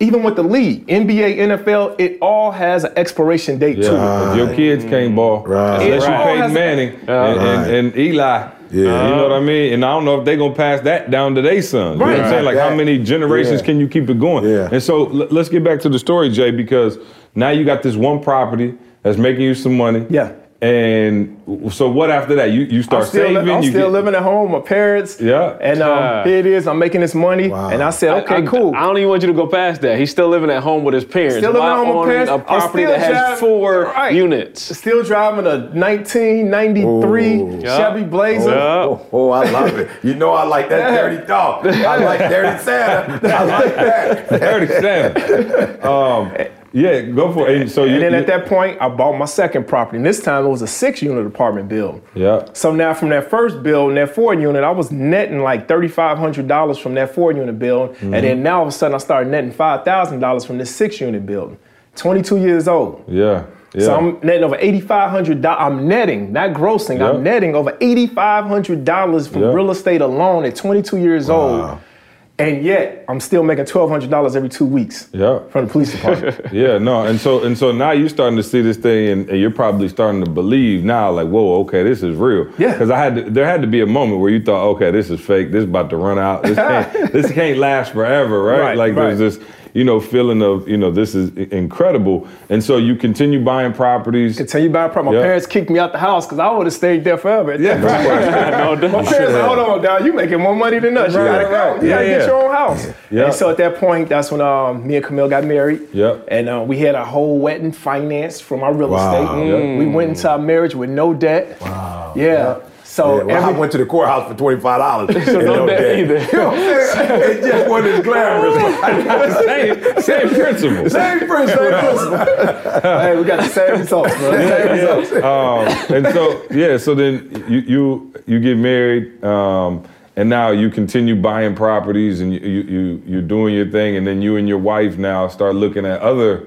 Even with the league, NBA, NFL, it all has an expiration date to it. Yeah, if your kids mm. can't ball, Right. unless It you all Peyton has- Manning and, and, and Eli. Yeah. You know what I mean? And I don't know if they're gonna pass that down to their sons. You know what I'm Right. saying? Like how many generations yeah. can you keep it going? Yeah. And so l- let's get back to the story, Jay, because now you got this one property that's making you some money. Yeah. And so what after that? You you start I'm still, li- saving. I'm you still get- living at home, with my parents. Yeah. And um, Yeah. here it is. I'm making this money, and I said, okay, I, cool. I don't even want you to go past that. He's still living at home with his parents. Still living at home with owning parents. A I'm property still that has driving- four Right. units. Still driving a 1993 Ooh. Chevy Yeah. Blazer. Yeah. Oh, oh, I love it. You know I like that dirty dog. I like dirty Santa. I like that. Dirty Santa. Um, Yeah, go for it. And so you, and then you- at that point, I bought my second property. And this time it was a six unit apartment build. Yeah. So now from that first building, that four unit, I was netting like $3,500 from that four unit build, Mm-hmm. And then now all of a sudden I started netting $5,000 from this six unit building. 22 years old. Yeah. Yeah. So I'm netting over $8,500. I'm netting, not grossing. I'm netting over $8,500 from Yep. real estate alone at 22 years old. And yet I'm still making $1,200 every two weeks Yeah. from the police department. Yeah, no, and so and so now you're starting to see this thing, and, and you're probably starting to believe now, like, whoa, okay, this is real. Yeah. Because I had to, there had to be a moment where you thought, okay, this is fake. This is about to run out. This can't, this can't last forever, right? Right, like right. there's this, you know, feeling of, you know, this is incredible, and so you continue buying properties. Continue buying property. My Yeah. parents kicked me out the house because I would have stayed there forever. Yeah, no, My parents said, hold on, dog, you making more money than us. You Right, gotta go. right. You gotta Yeah, get your own house. Yeah. And so at that point, that's when um, me and Camille got married. Yep. And uh, we had our whole wedding financed from our real Wow. estate. Yep. We went into our marriage with no debt. Wow. Yeah. So Yeah, well, I went to the courthouse for twenty five dollars. So no debt either. You know what I'm saying? It just wasn't as glamorous. same, same principle. Same principle. Same principle. hey, we got the same results, bro. Same results. um, and so yeah, so then you you you get married, um, and now you continue buying properties, and you, you you you're doing your thing, and then you and your wife now start looking at other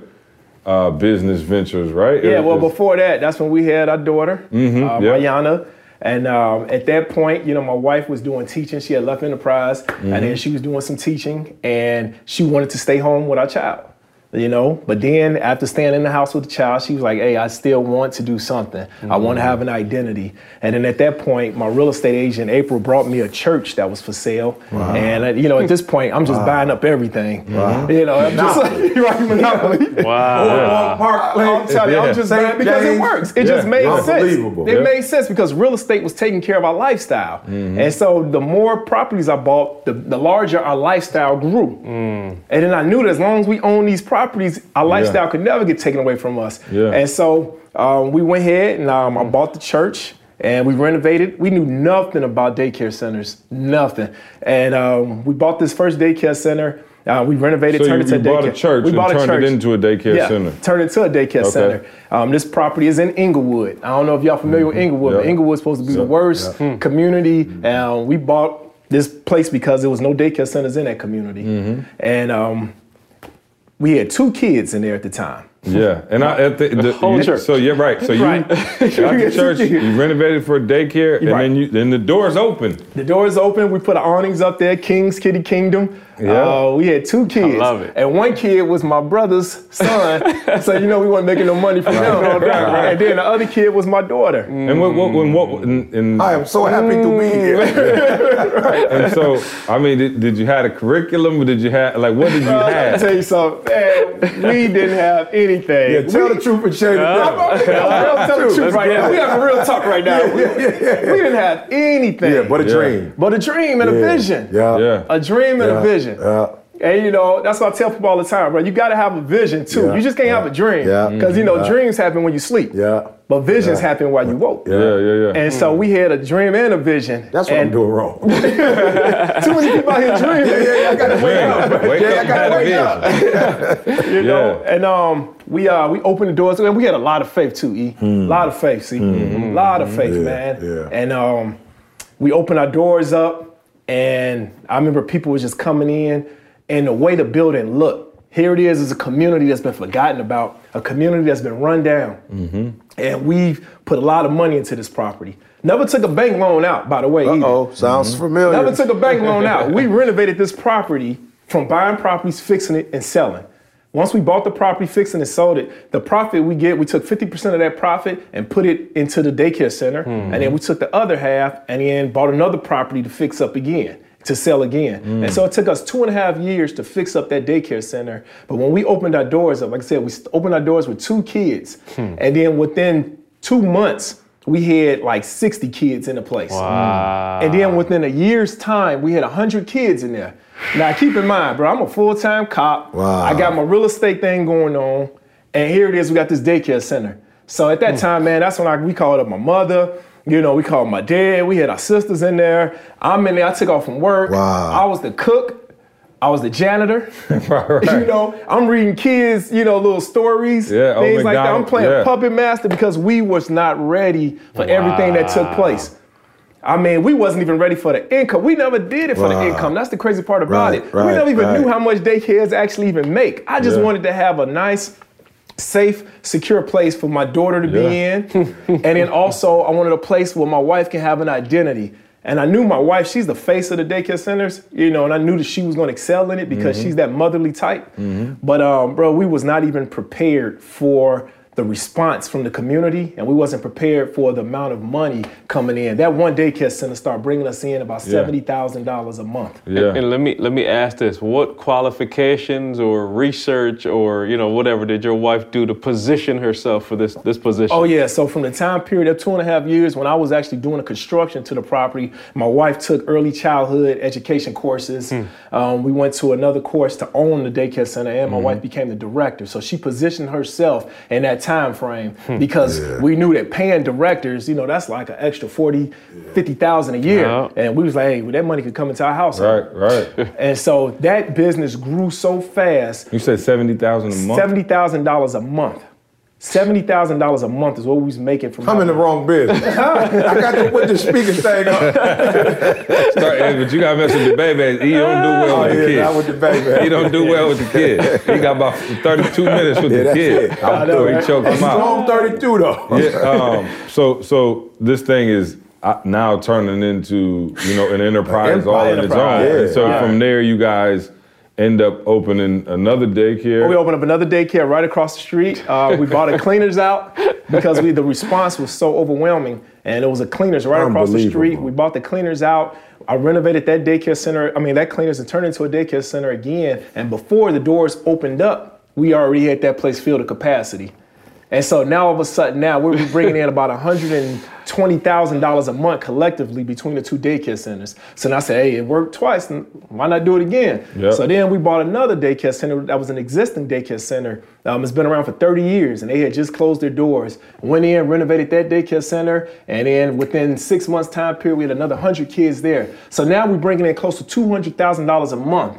uh, business ventures, right? Yeah, well, before that, that's when we had our daughter, uh, yeah. Mayana. And um, at that point, you know, my wife was doing teaching. She had left Enterprise, and then she was doing some teaching, and she wanted to stay home with our child. You know, but then after staying in the house with the child, she was like, "Hey, I still want to do something. I want to have an identity." And then at that point, my real estate agent April brought me a church that was for sale. And uh, you know, at this point, I'm just buying up everything. You know, I'm just like right monopoly. Wow. Park Place. I'm telling you, I'm just St. mad because it works. It Yeah. just made sense. It Yeah. made sense because real estate was taking care of our lifestyle. Mm-hmm. And so the more properties I bought, the, the larger our lifestyle grew. And then I knew that as long as we own these properties, our lifestyle could never get taken away from us. Yeah. And so um, we went ahead and um, I bought the church. And we renovated. We knew nothing about daycare centers, nothing. And um, we bought this first daycare center. Uh, we renovated, So turned you, it to you a bought a church we and bought a turned church. it into a daycare yeah, center. Turned it into a daycare center. Um, this property is in Englewood. I don't know if y'all familiar with Englewood, but Mm-hmm. Englewood's supposed to be the worst community. Um, we bought this place because there was no daycare centers in that community, Mm-hmm. and um, we had two kids in there at the time. Yeah, and I at the, the, whole you- church. So you're right. So you Right. got the church, you renovated for a daycare, and Right. then you then the doors open. The doors open. We put awnings up there. King's Kitty Kingdom. Yeah. Uh, we had two kids. I love it. And one kid was my brother's son. so you know we weren't making no money from him. And then the other kid was my daughter. And what what when what and, and, I am so happy to be here. and so I mean, did, did you have a curriculum or did you have like what did you have? I have? tell you something, man, we didn't have anything. Yeah, tell we, the truth and shame the devil. I'll tell the truth right now. it. We having real talk right now. We, we didn't have anything. Yeah, but a Yeah. dream. but a dream and a vision. Yeah. Yeah. A dream and Yeah. a vision. Yeah. And you know, that's what I tell people all the time, bro. You gotta have a vision too. Yeah. You just can't have a dream. Yeah. Because you know, Yeah. dreams happen when you sleep. Yeah. But visions happen while you woke. Yeah, yeah, yeah. And so we had a dream and a vision. That's what and I'm doing wrong. Too many people out here dreaming. yeah, yeah, I gotta wake up. Wake Yeah, up I gotta wake up. you know. Yeah. And um, we uh we opened the doors and we had a lot of faith too. E, a lot of faith. See, a lot of faith, Yeah, man. yeah. And um, we opened our doors up, and I remember people was just coming in, and the way the building looked. Here it is, is a community that's been forgotten about, a community that's been run down, mm-hmm. and we've put a lot of money into this property. Never took a bank loan out, by the way. either. Oh, sounds mm-hmm. familiar. Never took a bank loan out. We renovated this property from buying properties, fixing it, and selling. Once we bought the property, fixing and sold it, the profit we get, we took 50% of that profit and put it into the daycare center. Hmm. And then we took the other half and then bought another property to fix up again, to sell again. And so it took us two and a half years to fix up that daycare center. But when we opened our doors up, like I said, we opened our doors with two kids. And then within two months, we had like 60 kids in the place. Wow. And then within a year's time, we had 100 kids in there. Now, keep in mind, bro, I'm a full time cop. Wow. I got my real estate thing going on. And here it is, we got this daycare center. So at that Hmm. time, man, that's when I, we called up my mother. You know, we called my dad. We had our sisters in there. I'm in there. I took off from work. Wow. I was the cook. I was the janitor. right. You know, I'm reading kids, you know, little stories, Yeah, things like that. I'm playing yeah. puppet master because we was not ready for everything that took place. I mean, we wasn't even ready for the income. We never did it for the income. That's the crazy part about Right, it. right, we never even right. knew how much daycares actually even make. I just Yeah. wanted to have a nice, safe, secure place for my daughter to be in. and then also, I wanted a place where my wife can have an identity. And I knew my wife, she's the face of the daycare centers, you know, and I knew that she was going to excel in it because Mm-hmm. she's that motherly type. But, um, bro, we was not even prepared for the response from the community, and we wasn't prepared for the amount of money coming in. That one daycare center started bringing us in about seventy thousand dollars a month. Yeah. And let me let me ask this: What qualifications or research or you know whatever did your wife do to position herself for this this position? Oh yeah, so from the time period of two and a half years when I was actually doing the construction to the property, my wife took early childhood education courses. Um, we went to another course to own the daycare center, and my wife became the director. So she positioned herself in that time frame hmm. because we knew that paying directors, you know, that's like an extra 40, 50,000 a year. Yeah. And we was like, hey, well, that money could come into our house. Right, right. And so that business grew so fast You said seventy thousand a month. Seventy thousand dollars a month. Seventy thousand dollars a month is what we was making from. I'm in the wrong business. I got to put the speaker thing up. Start- but you gotta mess with the baby. He don't do well Oh, with the yeah, not with the baby. He don't do well with the kid. He got about 32 minutes with Yeah, the that's kid. it. I know, Before he right? choked him out. Strong 32 though. Yeah, um, so so this thing is uh, now turning into you know an enterprise all in its own. Enterprise, And so yeah. from there, you guys end up opening another daycare. We opened up another daycare right across the street. Uh, we bought a cleaners out because we the response was so overwhelming, and it was a cleaners right across the street. We bought the cleaners out. I renovated that daycare center. I mean, that cleaners and turned into a daycare center again. And before the doors opened up, we already had that place filled to capacity. And so now all of a sudden, now we're bringing in about $120,000 a month collectively between the two daycare centers. So now I said, hey, it worked twice, why not do it again? Yep. So then we bought another daycare center that was an existing daycare center. Um, it's been around for 30 years, and they had just closed their doors. Went in, renovated that daycare center, and then within six months' time period, we had another 100 kids there. So now we're bringing in close to $200,000 a month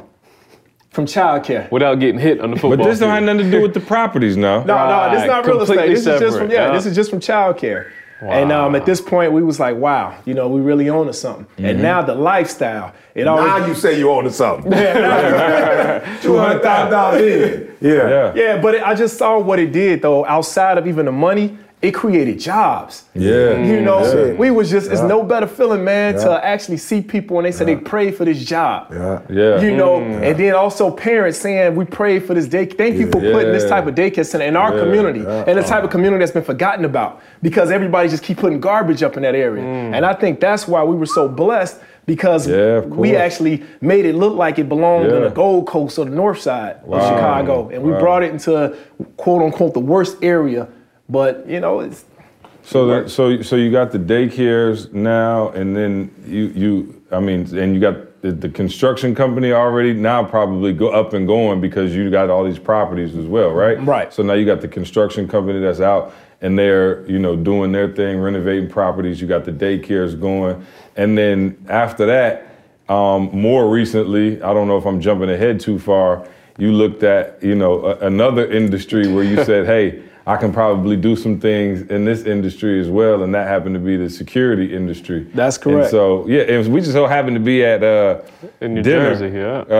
from childcare. Without getting hit on the football. but this don't have nothing to do with the properties now. No, no, this is Right, not real estate. completely This is just from separate, yeah, yeah. this is just from childcare. Wow. And um, at this point, we was like, wow, you know, we really own to something. And now the lifestyle, it always Now you say you own to something. Two hundred thousand dollars in. Yeah. Yeah. yeah, but it, I just saw what it did though. Outside of even the money, it created jobs. Yeah. You know, Yeah. we was just it's no better feeling, man, Yeah. to actually see people and they said they prayed for this job. Yeah. Yeah. You know, mm. and then also parents saying we prayed for this day. Thank you for putting this type of daycare center in our Yeah. community, Yeah. and the type of community that's been forgotten about because everybody just keep putting garbage up in that area. Mm. And I think that's why we were so blessed because Yeah, we actually made it look like it belonged in Yeah. the Gold Coast or the North Side Wow. of Chicago, and we Wow. brought it into quote unquote the worst area. But you know, it's So that, so so you got the daycares now, and then you you I mean, and you got the, the construction company already now probably go up and going because you got all these properties as well, right? Right. So now you got the construction company that's out and they're you know doing their thing, renovating properties. You got the daycares going, and then after that, um, more recently, I don't know if I'm jumping ahead too far. You looked at you know a, another industry where you said, hey. I can probably do some things in this industry as well, and that happened to be the security industry. That's And correct. so yeah, it was, we just so happened to be at uh, In New dinner, Jersey, yeah. uh,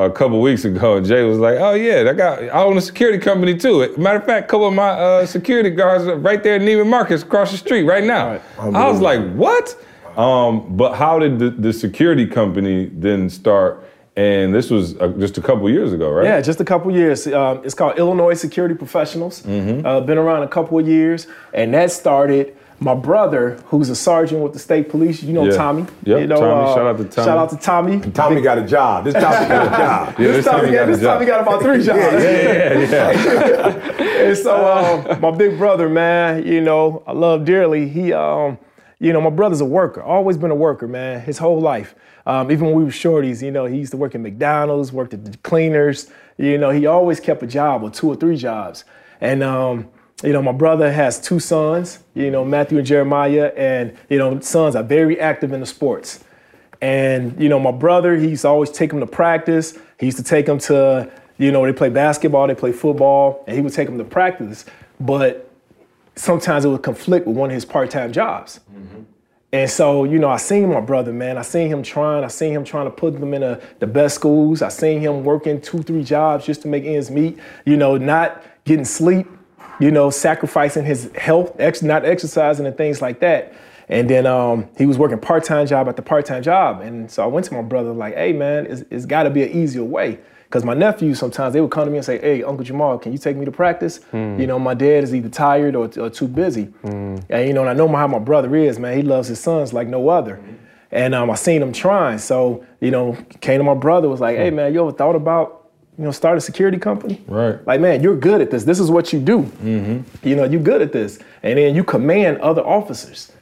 uh, a couple weeks ago, and Jay was like, "Oh yeah, I got I own a security company too." Matter of fact, a couple of my uh, security guards are right there in Neiman Marcus across the street right now. I was like, "What?" Um, but how did the, the security company then start? And this was uh, just a couple years ago, right? Yeah, just a couple years. Um, it's called Illinois Security Professionals. Mm-hmm. Uh, been around a couple of years, and that started. My brother, who's a sergeant with the state police, you know Yeah. Tommy. Yep, you know, Tommy. Shout out to Tommy. Shout out to Tommy. Tommy got a job. This Tommy got a job. Yeah, this Tommy, time he got, got this job. Tommy got about three jobs. yeah, yeah. and so um, my big brother, man, you know, I love dearly. He, um, you know, my brother's a worker. Always been a worker, man, his whole life. Um, even when we were shorties, you know, he used to work at McDonald's, worked at the cleaners. You know, he always kept a job or two or three jobs. And um, you know, my brother has two sons. You know, Matthew and Jeremiah, and you know, sons are very active in the sports. And you know, my brother, he used to always take him to practice. He used to take him to, you know, they play basketball, they play football, and he would take him to practice. But sometimes it would conflict with one of his part-time jobs. Mm-hmm. And so, you know, I seen my brother, man. I seen him trying. I seen him trying to put them in a, the best schools. I seen him working two, three jobs just to make ends meet. You know, not getting sleep. You know, sacrificing his health, ex- not exercising and things like that. And then um, he was working part-time job at the part-time job. And so I went to my brother like, hey man, it's, it's got to be an easier way. Because my nephews sometimes they would come to me and say, "Hey, Uncle Jamal, can you take me to practice?" Mm. You know, my dad is either tired or, or too busy. Mm. And you know, and I know how my brother is, man. He loves his sons like no other. And um, I seen him trying, so you know, came to my brother was like, "Hey, man, you ever thought about you know, start a security company. Right. Like, man, you're good at this. This is what you do. Mm-hmm. You know, you're good at this. And then you command other officers.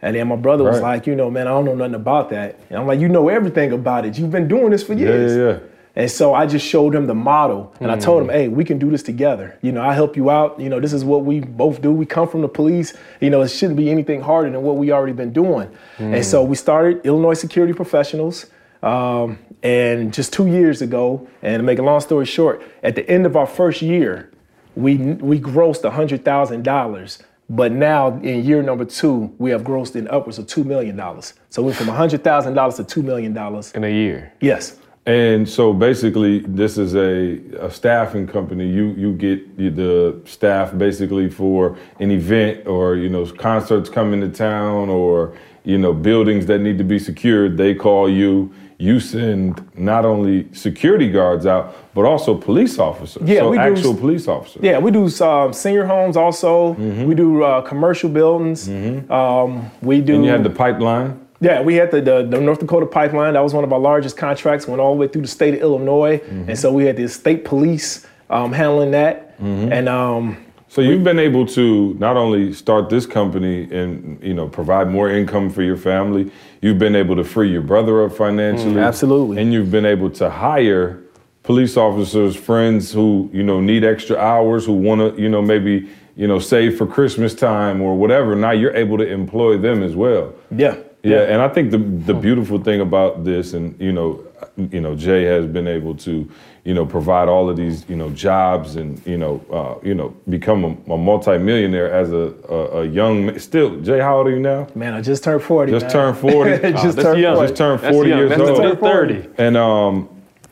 And then my brother was like, you know, man, I don't know nothing about that. And I'm like, you know everything about it. You've been doing this for years. Yeah, yeah, yeah. And so I just showed him the model and mm. I told him, hey, we can do this together. You know, I help you out. You know, this is what we both do. We come from the police. You know, it shouldn't be anything harder than what we already been doing. Mm. And so we started Illinois Security Professionals. Um, and just two years ago, and to make a long story short, at the end of our first year, we we grossed hundred thousand dollars but now in year number two, we have grossed in upwards of $2 million. So we went from $100,000 to $2 million. In a year? Yes. And so basically, this is a, a staffing company. You you get the staff basically for an event or you know concerts coming to town or you know buildings that need to be secured. They call you you send not only security guards out, but also police officers. Yeah, so we actual do, police officers. Yeah, we do um, senior homes also. Mm-hmm. We do uh, commercial buildings. Mm-hmm. Um, we do. And you had the pipeline. Yeah, we had the, the, the, North Dakota pipeline. That was one of our largest contracts. Went all the way through the state of Illinois, mm-hmm. and so we had the state police um, handling that. Mm-hmm. And um, so you've been able to not only start this company and you know provide more income for your family, you've been able to free your brother up financially. Mm, absolutely. And you've been able to hire police officers, friends who, you know, need extra hours, who want to, you know, maybe, you know, save for Christmas time or whatever. Now you're able to employ them as well. Yeah. Yeah, and I think the the beautiful thing about this, and you know, you know, Jay has been able to, you know, provide all of these, you know, jobs and you know, uh, you know, become a, a multimillionaire as a, a, a young. Still, Jay, how old are you now? Man, I just turned forty. Just man. turned forty. just, turned young. just turned forty years that's old. That's thirty. And um,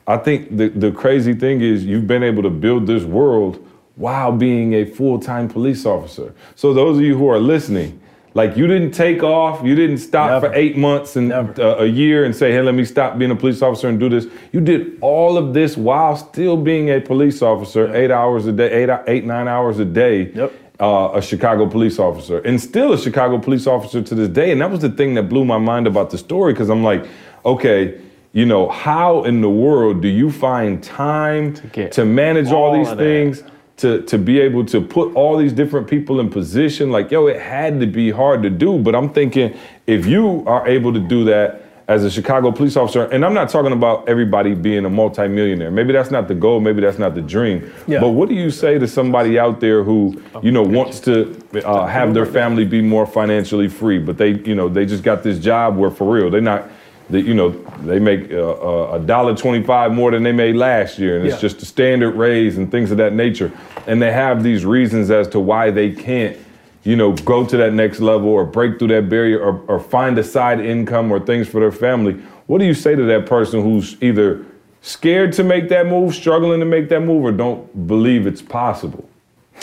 I think the the crazy thing is you've been able to build this world while being a full time police officer. So those of you who are listening like you didn't take off, you didn't stop Never. for eight months and uh, a year and say, "Hey, let me stop being a police officer and do this." You did all of this while still being a police officer, eight hours a day, eight, eight nine hours a day. Yep. Uh, a Chicago police officer, and still a Chicago police officer to this day. And that was the thing that blew my mind about the story, because I'm like, okay, you know, how in the world do you find time to, to manage all, all these things? That to to be able to put all these different people in position like yo it had to be hard to do. But i'm thinking if you are able to do that as a chicago police officer and i'm not talking about everybody being a multimillionaire. Maybe that's not the goal maybe that's not the dream. Yeah. but what do you say to somebody out there who you know wants to uh, have their family be more financially free but they you know they just got this job where for real they're not that you know they make uh, uh, a dollar twenty-five more than they made last year, and yeah. it's just a standard raise and things of that nature. And they have these reasons as to why they can't, you know, go to that next level or break through that barrier or, or find a side income or things for their family. What do you say to that person who's either scared to make that move, struggling to make that move, or don't believe it's possible?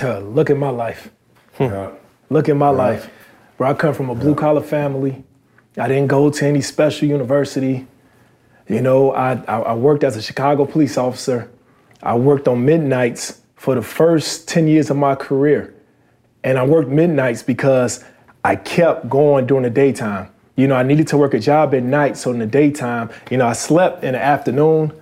Uh, look at my life. look at my life. Where I come from a blue collar family I didn't go to any special university. You know, I, I, worked as a Chicago police officer. I worked on midnights for the first 10 years of my career. And I worked midnights because I kept going during the daytime. You know, I needed to work a job at night, so in the daytime, you know, I slept in the afternoon,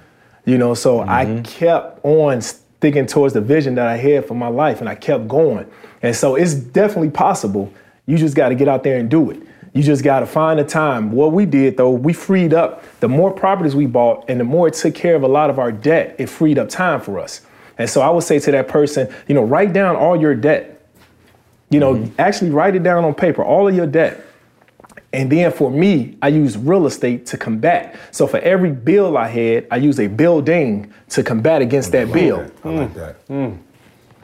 you know, so mm-hmm. I kept on thinking towards the vision that I had for my life and I kept going. And so it's definitely possible. You just got to get out there and do it. You just got to find the time. What we did though, we freed up the more properties we bought and the more it took care of a lot of our debt, it freed up time for us. And so I would say to that person, you know, write down all your debt. You know, mm-hmm. actually write it down on paper, all of your debt. And then for me, I use real estate to combat. So for every bill I had, I use a building to combat against that bill. I like that.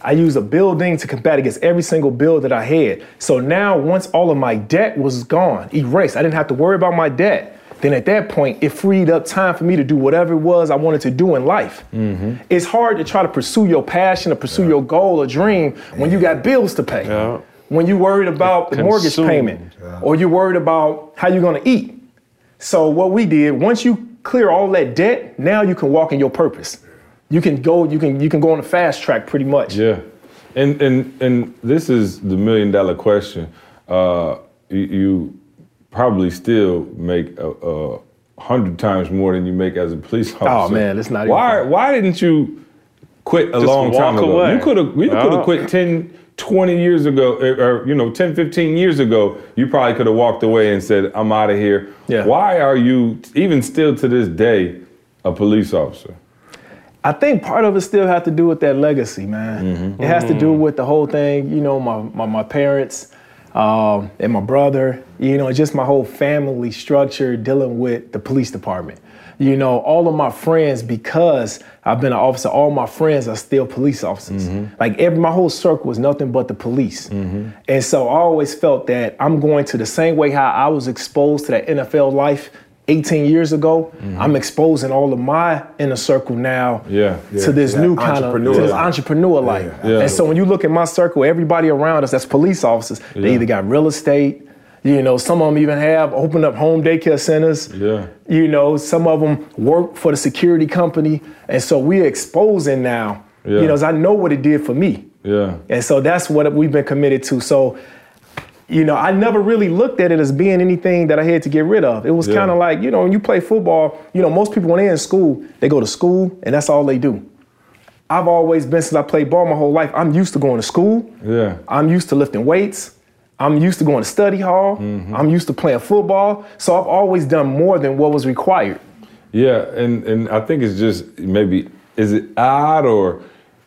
I used a building to combat against every single bill that I had. So now, once all of my debt was gone, erased, I didn't have to worry about my debt. Then at that point, it freed up time for me to do whatever it was I wanted to do in life. Mm-hmm. It's hard to try to pursue your passion or pursue your goal or dream when you got bills to pay. Yeah. When you're worried about the mortgage payment or you're worried about how you're gonna eat. So what we did, once you clear all that debt, now you can walk in your purpose. You can go, you can you can go on a fast track pretty much. Yeah, and and and this is the million dollar question. Uh, you, you probably still make a, a hundred times more than you make as a police officer. Oh, man, it's not even Why funny. why didn't you quit a Just long time ago? away. You could have you could Oh. have quit 10, 20 years ago, or, or, you know, 10, 15 years ago. You probably could have walked away and said, "I'm out of here." Yeah. Why are you even still to this day a police officer? I think part of it still has to do with that legacy, man. Mm-hmm. It has to do mm-hmm. with the whole thing, you know, my my, my parents um, and my brother, you know, just my whole family structure dealing with the police department. You know, all of my friends, because I've been an officer, all my friends are still police officers. Mm-hmm. Like every my whole circle was nothing but the police. And so I always felt that I'm going to the same way how I was exposed to that NFL life 18 years ago. Mm-hmm. I'm exposing all of my inner circle now Yeah. to this new kind of entrepreneur to this life. entrepreneur life. Yeah. And so when you look at my circle, everybody around us that's police officers, they either got real estate, you know, some of them even have opened up home daycare centers. Yeah. You know, some of them work for the security company. And so we're exposing now, Yeah. you know, I know what it did for me. Yeah. And so that's what we've been committed to. So, you know, I never really looked at it as being anything that I had to get rid of. It was Yeah. kind of like, you know, when you play football, you know, most people when they're in school, they go to school and that's all they do. I've always been since I played ball my whole life. I'm used to going to school. Yeah. I'm used to lifting weights. I'm used to going to study hall. Mm-hmm. I'm used to playing football. So I've always done more than what was required. Yeah, and and I think it's just maybe is it odd or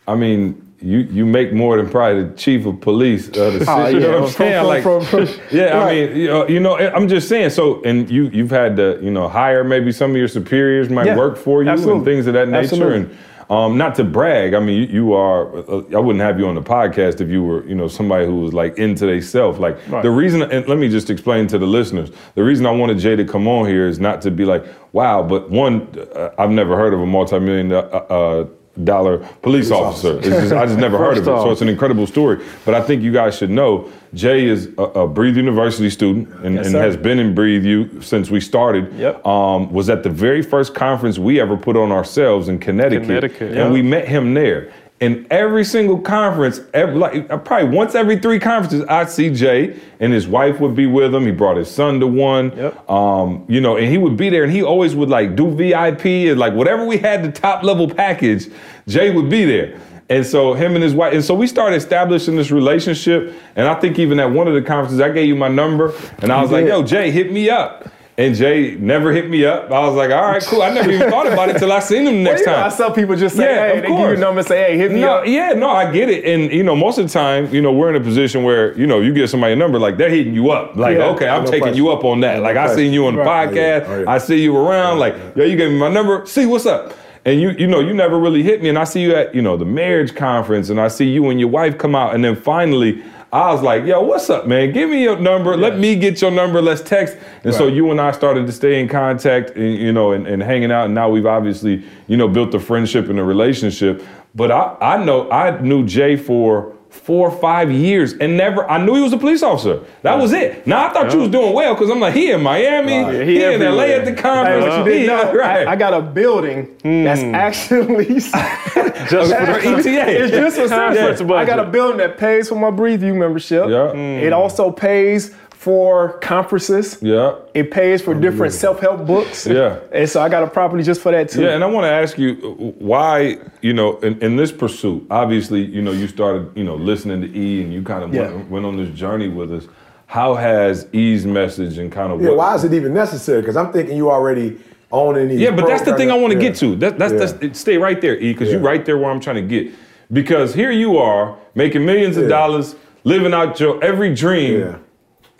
I mean you you make more than probably the chief of police of the city. Oh, you know yeah, what I'm saying? from- like, from- from- yeah, I mean, you know, you know, I'm just saying. So, and you you've had to you know hire maybe some of your superiors might Yeah, work for you and things of that nature. Absolutely. And um, not to brag, I mean, you, you are. Uh, I wouldn't have you on the podcast if you were, you know, somebody who was like into themselves. Like Right. the reason, and let me just explain to the listeners. The reason I wanted Jay to come on here is not to be like, wow, but one, uh, I've never heard of a multi-million uh, uh, dollar police, officer. It's just, I just never heard of it. So it's an incredible story. But I think you guys should know Jay is a, a Breathe University student and, Yes, and has been in Breathe U since we started. Yep. Um, was at the very first conference we ever put on ourselves in Connecticut. Connecticut, and yeah. we met him there. And every single conference, every, like uh, probably once every three conferences, I'd see Jay and his wife would be with him. He brought his son to one. Yep. Um, you know, and he would be there and he always would like do VIP and like whatever we had the top level package, Jay would be there. And so him and his wife, and so we started establishing this relationship. And I think even at one of the conferences, I gave you my number and I was like, yo, Jay, hit me up. And Jay never hit me up. I was like, all right, cool. I never even thought about it till I seen him the next Well, you know, time. I saw people just say, Yeah, hey, of they give you a number and say, hey, hit me No, up. yeah, no, I get it. And you know, most of the time, you know, we're in a position where, you know, you give somebody a number, like they're hitting you up. Like, Yeah, okay, I'm no taking you up on that. Like I question. seen you on the Right. podcast, Oh, yeah. Oh, yeah. I see you around, like, yo, you gave me my number, see what's up. And you, you know, you never really hit me. And I see you at, you know, the marriage conference, and I see you and your wife come out, and then finally I was like, yo, what's up, man? Give me your number. Let me get your number. Let's text. And so you and I started to stay in contact, and, you know, and, and hanging out. And now we've obviously, you know, built a friendship and a relationship. But I, I know I knew Jay for four or five years and never I knew he was a police officer. That was it. Now I thought you was doing well because I'm like, he in Miami, Right. he, He in LA at the Hey, conference. what you he- didn't know, right. I, I got a building that's hmm. actually Just for ETA. It's just for Yeah. service. I got a building that pays for my Breathe U membership. Yeah. It hmm. also pays for conferences. yeah. It pays for different self-help books. Yeah. And so I got a property just for that too. Yeah, and I want to ask you uh, why, you know, in, in this pursuit, obviously, you know, you started, you know, listening to E and you kind of Yeah. went, went on this journey with us. How has E's message and kind of Yeah, what, why is it even necessary? Because I'm thinking you already owning these. Yeah, but that's the thing I want to Yeah. get to. That, that's, Yeah. that's stay right there, E, because you're right there where I'm trying to get. Because here you are making millions of dollars, living out your every dream, Yeah.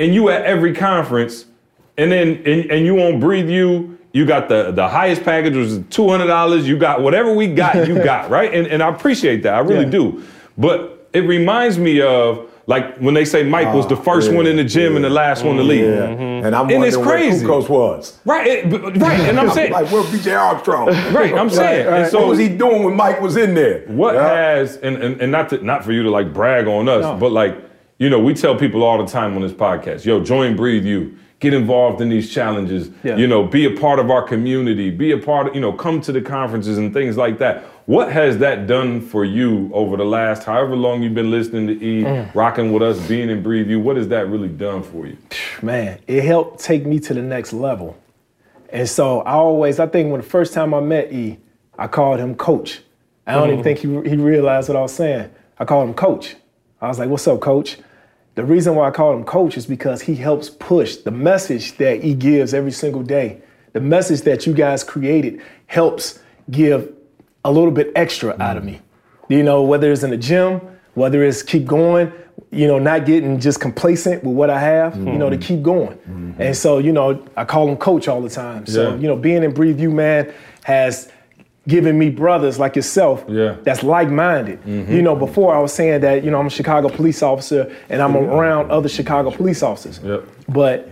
And you at every conference and then and, and you won't breathe you. You got the the highest package was two hundred dollars. You got whatever we got. You got right, and and I appreciate that. I really Yeah. do. But it reminds me of like when they say Mike was the ah, first yeah, one in the gym and the last one to mm-hmm. leave. Yeah. Mm-hmm. And I'm And it's crazy. Kukoc was. Right, it- but- right, and I'm saying like, where BJ Armstrong? Right, I'm saying. And uh, so- what was he doing when Mike was in there? What Yeah. has and, and and not to, not for you to like brag on us, No. but like you know, we tell people all the time on this podcast, yo, join Breathe U, get involved in these challenges, Yeah. you know, be a part of our community, be a part of, you know, come to the conferences and things like that. What has that done for you over the last however long you've been listening to E, Mm. rocking with us, being in Breathe U? What has that really done for you? man, it helped take me to the next level. And so I always, I think when the first time I met E, I called him coach. I don't even think he, he realized what I was saying. I called him coach. I was like, what's up, coach? The reason why I call him coach is because he helps push the message that he gives every single day. The message that you guys created helps give a little bit extra out of mm. me. You know, whether it's in the gym, whether it's keep going, you know, not getting just complacent with what I have, you know, to mm. keep going. Mm-hmm. And so, you know, I call him coach all the time. So, Yeah. you know, being in Breathe U, man, has given me brothers like yourself Yeah. that's like-minded. Mm-hmm. You know, before I was saying that, you know, I'm a Chicago police officer and I'm around other Chicago police officers. Yep. But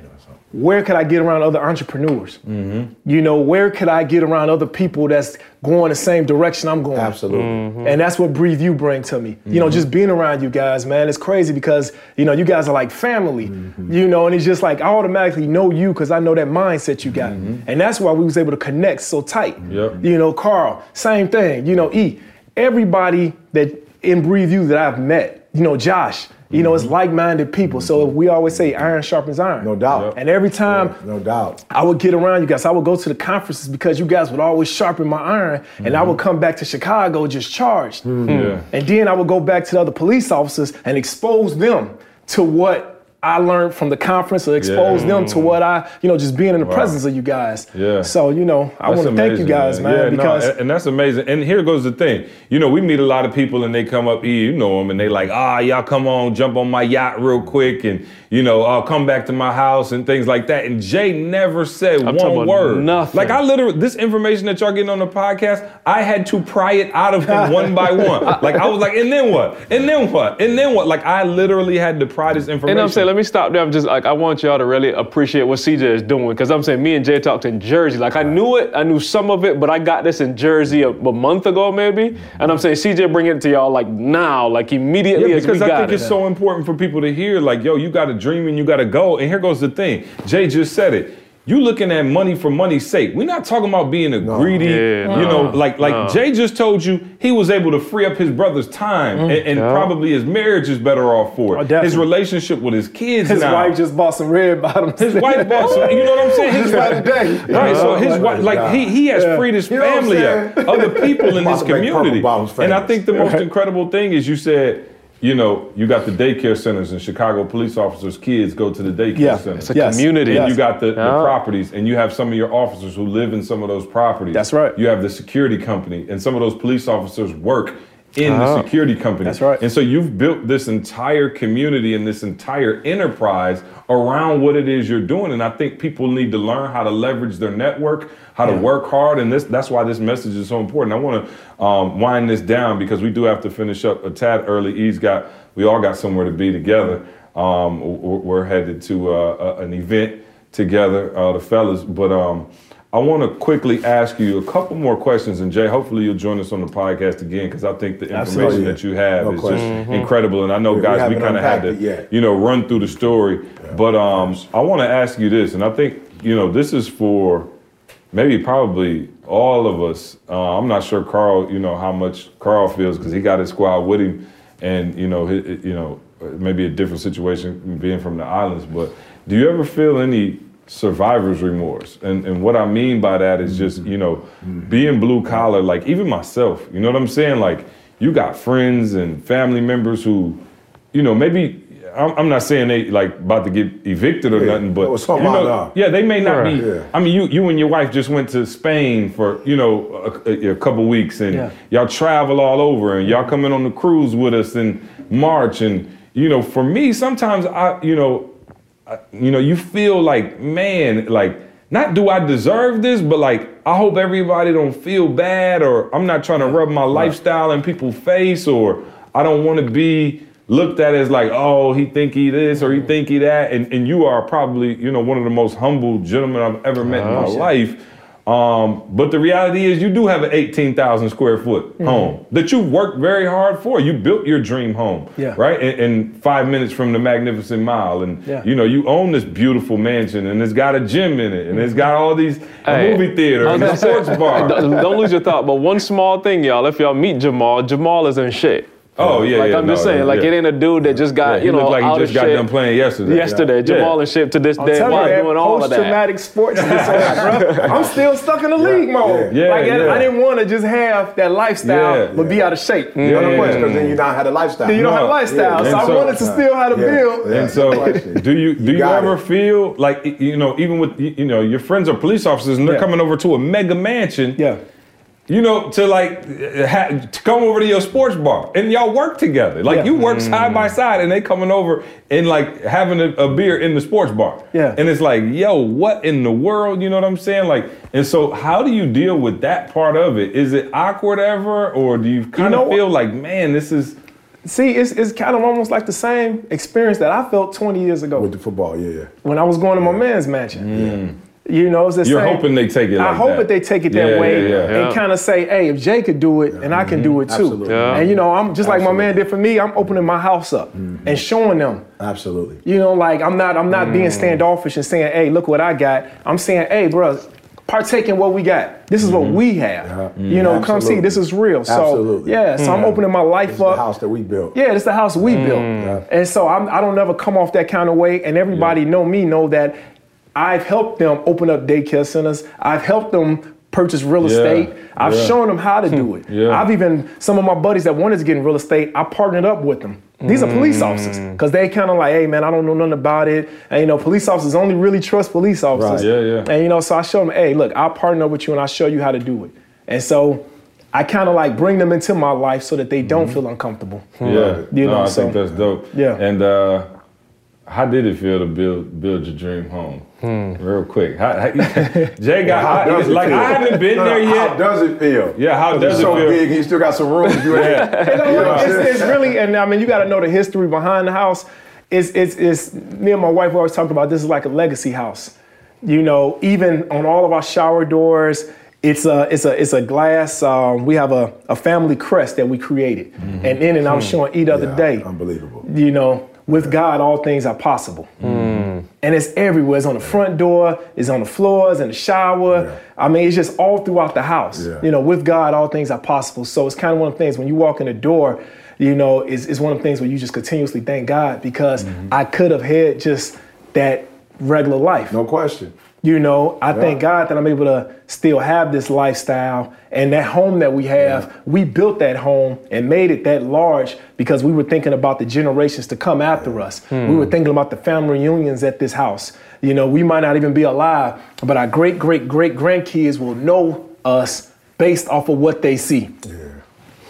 where could I get around other entrepreneurs? Mm-hmm. You know, where could I get around other people that's going the same direction I'm going? Absolutely. Mm-hmm. And that's what Breathe U bring to me. You know, mm-hmm. just being around you guys, man, it's crazy because, you know, you guys are like family, you know, and it's just like I automatically know you because I know that mindset you got. And that's why we was able to connect so tight. Yep. You know, Carl, same thing. You know, E, everybody that in Breathe U that I've met, you know, Josh, you know, it's mm-hmm. like-minded people. So if we always say iron sharpens iron. No doubt. And every time No doubt. I would get around you guys. I would go to the conferences because you guys would always sharpen my iron, and I mm-hmm. would come back to Chicago just charged. Yeah. And then I would go back to the other police officers and expose them to what I learned from the conference, or expose them to what I, you know, just being in the presence of you guys. Yeah. So you know, I want to thank you guys, man, Yeah, because and- and that's amazing. And here goes the thing. You know, we meet a lot of people and they come up, E, you know them, and they like, ah, y'all come on, jump on my yacht real quick, and you know, I'll come back to my house and things like that. And Jay never said I'm one word. nothing. Like I literally, this information that y'all getting on the podcast, I had to pry it out of him one by one. Like I was like, and then what? And then what? And then what? Like I literally had to pry this information. And I'm saying, let me stop there. I'm just like, I want y'all to really appreciate what CJ is doing. Because I'm saying, me and Jay talked in Jersey. Like, I knew it, I knew some of it, but I got this in Jersey a, a month ago, maybe. And I'm saying, CJ bring it to y'all like now, like immediately Yeah, as we because I think it. it's so important for people to hear, like, yo, you got a dream and you got to go. And here goes the thing. Jay just said it. You looking at money for money's sake. We're not talking about being a greedy, Yeah, you no, know, like like no. Jay just told you he was able to free up his brother's time mm. and, and Yeah. probably his marriage is better off for Oh, it. definitely. his relationship with his kids his now. wife just bought some red bottoms. his wife bought some, you know what I'm saying? His wife, Today. Right, so his Oh, wife, like he God. he has Yeah. freed his You know what I'm family up, other people in his community, and I think the most incredible thing is you said, you know, you got the daycare centers and Chicago police officers' kids go to the daycare Yeah, center. it's a Yes, community. And yes. you got the, the Yeah. properties, and you have some of your officers who live in some of those properties. That's right. You have the security company, and some of those police officers work in the Ah. security company. That's right. And so you've built this entire community and this entire enterprise around what it is you're doing. And I think people need to learn how to leverage their network, how to work hard, and this that's why this message is so important. I want to um, wind this down because we do have to finish up a tad early. E's got we all got somewhere to be together. Um, we're we're headed to uh, an event together, uh, the fellas, but. Um, I want to quickly ask you a couple more questions, and Jay, hopefully you'll join us on the podcast again because I think the information Absolutely. that you have No is question. just incredible. And I know, We guys, we haven't kind of had to, you know, run through the story. but um, I want to ask you this, and I think, you know, this is for maybe probably all of us. Uh, I'm not sure Carl, you know, how much Carl feels because he got his squad with him, and you know, you know, maybe a different situation being from the islands. But do you ever feel any survivor's remorse? And and what I mean by that is just mm-hmm. you know, mm-hmm. being blue collar. Like even myself, you know what I'm saying? Like you got friends and family members who, you know, maybe. I'm I'm not saying they like about to get evicted or Yeah, nothing, but oh, or something you know, like yeah, they may not Right. be. Yeah. I mean, you you and your wife just went to Spain for you know a, a- a couple weeks, and Yeah. y'all travel all over, and y'all coming on the cruise with us in March, and you know, for me, sometimes I you know. You know, you feel like, man, like, not do I deserve this, but like, I hope everybody don't feel bad, or I'm not trying to rub my lifestyle in people's face, or I don't want to be looked at as like, oh, he think he this or he mm-hmm. think he that, and, and you are probably, you know, one of the most humble gentlemen I've ever met in my uh-huh. life. Um, but the reality is, you do have an 18,000 square foot Mm-hmm. home that you worked very hard for. You built your dream home, Yeah. right? In, in five minutes from the Magnificent Mile, and Yeah. you know you own this beautiful mansion, and it's got a gym in it, and it's got all these a Hey, movie theater and a sports bar. Don't don't lose your thought, but one small thing, y'all. If y'all meet Jamal, Jamal is in shape. Oh yeah, like yeah, I'm just no, saying, like yeah. it ain't a dude that just got Yeah, you know looked like out he just got shape done playing yesterday. yesterday. Yeah. Jamal in shape to this I'm day telling while you, doing all of that. post-traumatic sports disorder, bro. I'm still stuck in the league mode. Yeah, like I- yeah. I didn't want to just have that lifestyle, Yeah. but be out of shape. Mm. Yeah. No question, because then you don't have the lifestyle. Then you don't No. have a lifestyle, Yeah. so I wanted to still have a Yeah. build. And so, No question. do you do you, ever feel like you know, even with you know your friends are police officers and they're coming over to a mega mansion, Yeah. You know, to like ha- to come over to your sports bar and y'all work together, like Yeah. you work side by mm. side, and they coming over and like having a, a beer in the sports bar, Yeah. and it's like, yo, what in the world? You know what I'm saying? Like, and so how do you deal with that part of it? Is it awkward ever, or do you kind know of what? feel like, man, this is See, it's, it's kind of almost like the same experience that I felt 20 years ago With the football, yeah, yeah. when I was going to my man's mansion. Mm. You know, it's the you're same. hoping they take it? I hope that. that they take it Yeah, that way yeah, yeah. and Yeah. kind of say, hey, if Jay could do it, and I can do it too. Absolutely. Yeah. And you know, I'm just like my man did for me. I'm opening my house up and showing them. Absolutely. You know, like I'm not I'm not Mm. being standoffish and saying, hey, look what I got. I'm saying, hey, bro, partake in what we got. This is Mm-hmm. what we have. You know, come see. This is real. So Absolutely. yeah, so I'm opening my life It's the up. house that we built. Yeah, it's the house we built. And so I'm, I don't ever come off that kind of way. And everybody know me, know that I've helped them open up daycare centers. I've helped them purchase real Yeah, estate. I've yeah. shown them how to do it. Yeah. I've even, some of my buddies that wanted to get in real estate, I partnered up with them. These are police officers because they kind of like, hey man, I don't know nothing about it. And you know, police officers only really trust police officers. Right, yeah, yeah. And you know, so I show them, hey, look, I'll partner up with you and I'll show you how to do it. And so I kind of like bring them into my life so that they don't Mm-hmm. feel uncomfortable. Yeah, You no, know, I so- think that's dope. Yeah. And uh, how did it feel to build build your dream home? Hmm. Real quick, how, how, Jay got How how- like feel? I haven't been No, there no, How yet. does it feel? Yeah, how 'Cause does it's it so feel? big, you still got some rooms. You. Yeah. You know, You know it's, it's really, and I mean, you got to know the history behind the house. It's, it's, it's, me and my wife always talked about this is like a legacy house. You know, even on all of our shower doors, it's a, it's a, it's a glass. Um, we have a, a family crest that we created, mm-hmm. and in and I was hmm. showing each other Yeah, day. Unbelievable. You know, with God, all things are possible. And it's everywhere. It's on the front door, it's on the floors, in the shower. Yeah. I mean, it's just all throughout the house. Yeah. You know, with God, all things are possible. So it's kind of one of the things when you walk in the door, you know, is is one of the things where you just continuously thank God because Mm-hmm. I could have had just that regular life. No question. You know, I thank God that I'm able to still have this lifestyle and that home that we have. We built that home and made it that large because we were thinking about the generations to come after us. We hmm. were thinking about the family reunions at this house. You know, we might not even be alive, but our great, great, great grandkids will know us based off of what they see.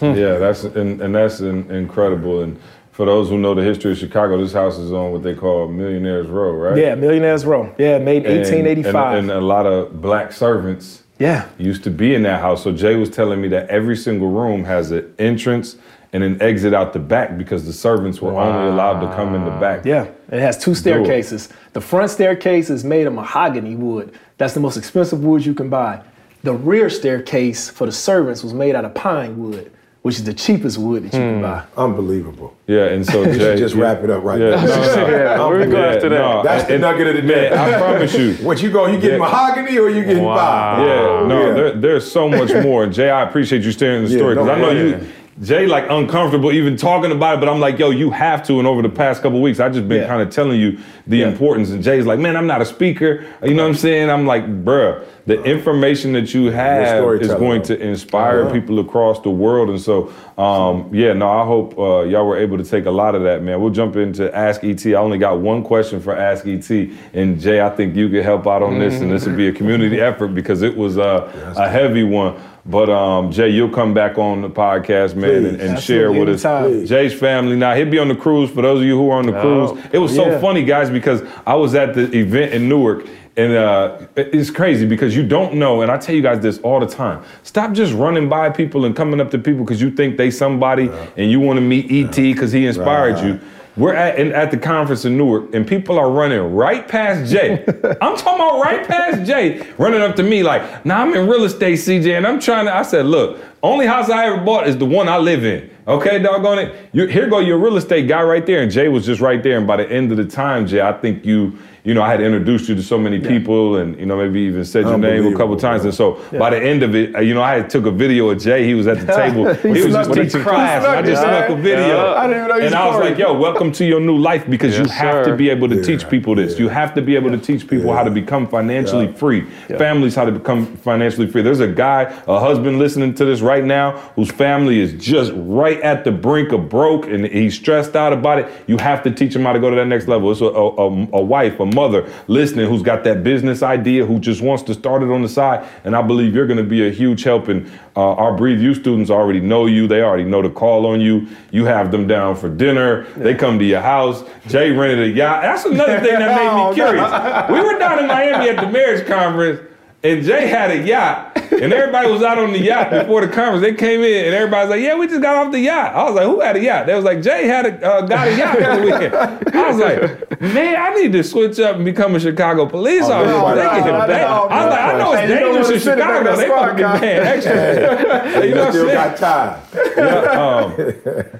yeah, hmm. that's and, and that's in, incredible. And for those who know the history of Chicago, this house is on what they call Millionaires Row, right? Yeah, Millionaires Row. Yeah, made 1885. And, and a lot of black servants yeah. used to be in that house. So Jay was telling me that every single room has an entrance and an exit out the back because the servants were only allowed to come in the back. Yeah, it has two staircases. The front staircase is made of mahogany wood. That's the most expensive wood you can buy. The rear staircase for the servants was made out of pine wood, which is the cheapest wood that you can hmm. buy. Unbelievable. Yeah, and so We Jay should just yeah, wrap it up right yeah, now. no, no. Yeah, where we go Yeah, after that? no, That's the and- nugget of the day. Man, I promise you. What you go? You getting Yeah. mahogany or you getting Wow. five? Yeah, oh, no, Yeah. There, there's so much more. Jay, I appreciate you sharing the Yeah, story because no, I know yeah. you, Jay, like uncomfortable even talking about it, but I'm like, yo, you have to. And over the past couple weeks, I just been Yeah. kind of telling you the importance. And Jay's like, man, I'm not a speaker. You know what I'm saying? I'm like, bruh, the information that you have is going to inspire Uh-huh. people across the world. And so, um, yeah, no, I hope uh, y'all were able to take a lot of that, man. We'll jump into Ask ET. I only got one question for Ask ET, and Jay, I think you could help out on this, and this would be a community effort because it was uh, a heavy one. But um, Jay, you'll come back on the podcast, man, and, and share with us anytime. Jay's family. Now he'll be on the cruise. For those of you who are on the Oh. cruise, it was so funny, guys, because I was at the event in Newark. And uh, it's crazy because you don't know, and I tell you guys this all the time. Stop just running by people and coming up to people because you think they somebody and you want to meet ET because he inspired you. We're at in, at the conference in Newark, and people are running right past Jay. I'm talking about right past Jay, running up to me like, "Nah, I'm in real estate, CJ, and I'm trying to." I said, "Look, only house I ever bought is the one I live in. Okay, doggone it. You, here go your real estate guy right there, and Jay was just right there. And by the end of the time, Jay, I think you, you know, I had introduced you to so many people, and you know, maybe even said your name a couple times. bro. And so by the end of it, uh, you know, I had took a video of Jay. He was at the table. he was just teaching He class. I just snuck a video. Yeah. I didn't even know you And I was like, yo, welcome to your new life because you have to be able to Yeah, teach people this. You have to be able to teach people how to become financially free. Families how to become financially free. There's a guy, a husband listening to this right now whose family is just right at the brink of broke and he's stressed out about it. You have to teach him how to go to that next level. It's a, a, a- a wife, a mother listening who's got that business idea, who just wants to start it on the side. And I believe you're going to be a huge help. And uh, our Breathe U students already know you. They already know to call on you. You have them down for dinner. They come to your house. Jay rented a yacht. That's another thing that made Oh, me curious. We were down in Miami at the marriage conference, and Jay had a yacht, and everybody was out on the yacht before the conference. They came in, and everybody's like, "Yeah, we just got off the yacht." I was like, "Who had a yacht?" They was like, "Jay had a uh, got a yacht for the weekend." I was like, "Man, I need to switch up and become a Chicago police Oh, officer. no, they no, get no, bad." no, I like, "I know it's Hey, dangerous in sit in the back Chicago. They fucking car. paying extra." you know what I'm saying? got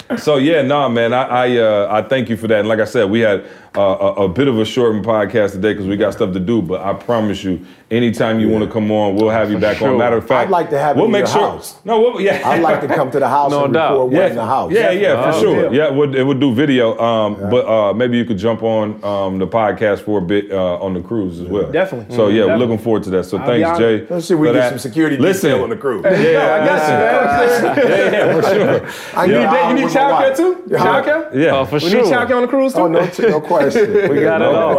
time. So yeah, nah, man, I I, uh, I thank you for that. And like I said, we had uh, a, a bit of a shortened podcast today because we got stuff to do. But I promise you, anytime you want to come on, we'll have you back on. Matter of fact, I'd like to have it we'll in make your sure. house. No, we'll, yeah, I'd like to come to the house No and doubt. record yeah, in the house. Yeah, yeah, for Oh, sure. deal. Yeah, we'll, it would do video. Um, but uh, maybe you could jump on um, the podcast for a bit uh, on the cruise as well. Definitely. So yeah, we're Definitely. looking forward to that. So be thanks, honored. Jay. Let's see if we for get that. some security Listen, detail on the crew. Yeah, I got listen. you, man. Yeah, yeah, for sure. I You need need, an you need childcare too? Yeah. Childcare? Yeah. Oh, for We sure. need childcare on the cruise too? Oh, no, t- no question. we got it no all.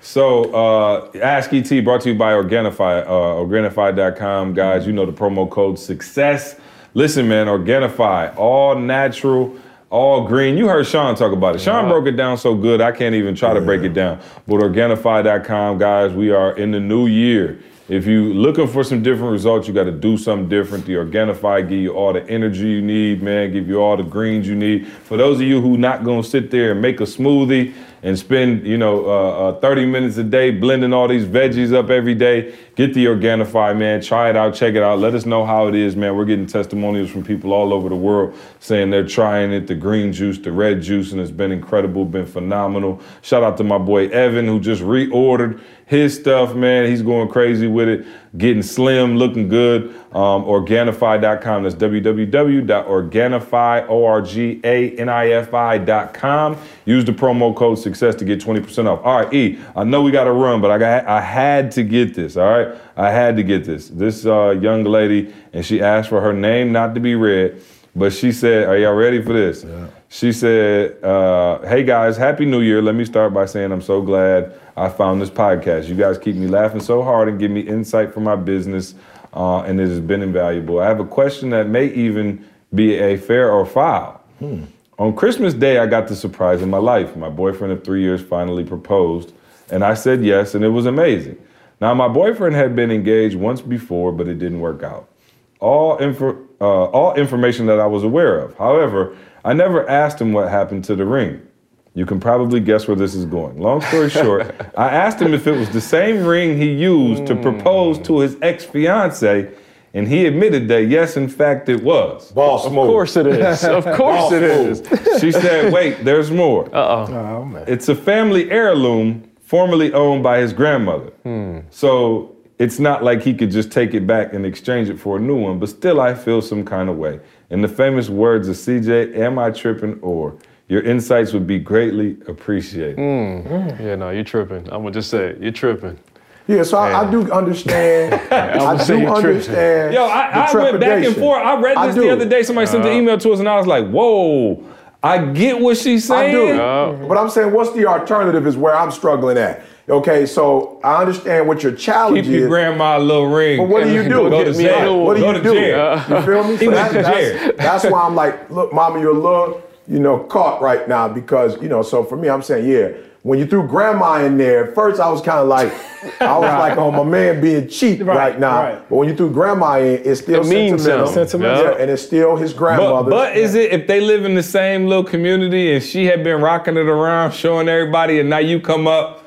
So, uh, Ask ET brought to you by Organifi, uh, Organifi.com. Guys, you know the promo code SUCCESS. Listen, man, Organifi, all natural, all green. You heard Sean talk about it. Sean broke it down so good, I can't even try to break it down. But Organifi.com, guys, we are in the new year. If you looking for some different results, you got to do something different. The Organifi give you all the energy you need, man. Give you all the greens you need. For those of you who not gonna sit there and make a smoothie and spend, you know, uh, uh, 30 minutes a day blending all these veggies up every day, get the Organifi, man. Try it out, check it out. Let us know how it is, man. We're getting testimonials from people all over the world saying they're trying it, the green juice, the red juice, and it's been incredible, been phenomenal. Shout out to my boy Evan who just reordered his stuff, man. He's going crazy with it, getting slim, looking good. Um, Organifi.com. That's www.organifi, O-R-G-A-N-I-F-I.com. Use the promo code success to get 20% off. All right, E, I know we got to run, but I got, I had to get this, all right? I had to get this. This uh, young lady, and she asked for her name not to be read, but she said, are y'all ready for this? She said, uh, hey guys, Happy New Year. Let me start by saying I'm so glad I found this podcast. You guys keep me laughing so hard and give me insight for my business, uh, and it has been invaluable. I have a question that may even be a fair or foul. On Christmas Day, I got the surprise of my life. My boyfriend of three years finally proposed, and I said yes, and it was amazing. Now, my boyfriend had been engaged once before, but it didn't work out. All, info, uh, all information that I was aware of. However, I never asked him what happened to the ring. You can probably guess where this is going. Long story short, I asked him if it was the same ring he used to hmm. propose to his ex fiance, and he admitted that yes, in fact, it was. Boss Of move. course it is. Of course it is. She said, wait, there's more. Oh, man. It's a family heirloom formerly owned by his grandmother. Hmm. So it's not like he could just take it back and exchange it for a new one, but still I feel some kind of way. In the famous words of CJ, am I tripping or? Your insights would be greatly appreciated. Mm. Yeah, no, you're tripping. I'm gonna just say it. You're tripping. Yeah, so I, I do understand. I would say do you're understand. Yo, the I, I went back and forth. I read I this the other day. Somebody sent an uh-huh. email to us, and I was like, whoa, I get what she's I saying. do. But I'm saying, what's the alternative is where I'm struggling at. Okay, so I understand what your challenge Keep your is. grandma a little ring. But what do you do? Go to jail. What do Go you to do? jail. You feel me? So went to that's, that's why I'm like, look, mama, you're a little, you know, caught right now because, you know, so for me, I'm saying, yeah, when you threw grandma in there, first I was kind of like, I was like, oh, my man being cheap right, Right, now. right. But when you threw grandma in, it's still It means sentimental. something. Sentimental. Yeah, and it's still his But, grandmother. but is it if they live in the same little community and she had been rocking it around, showing everybody, and now you come up a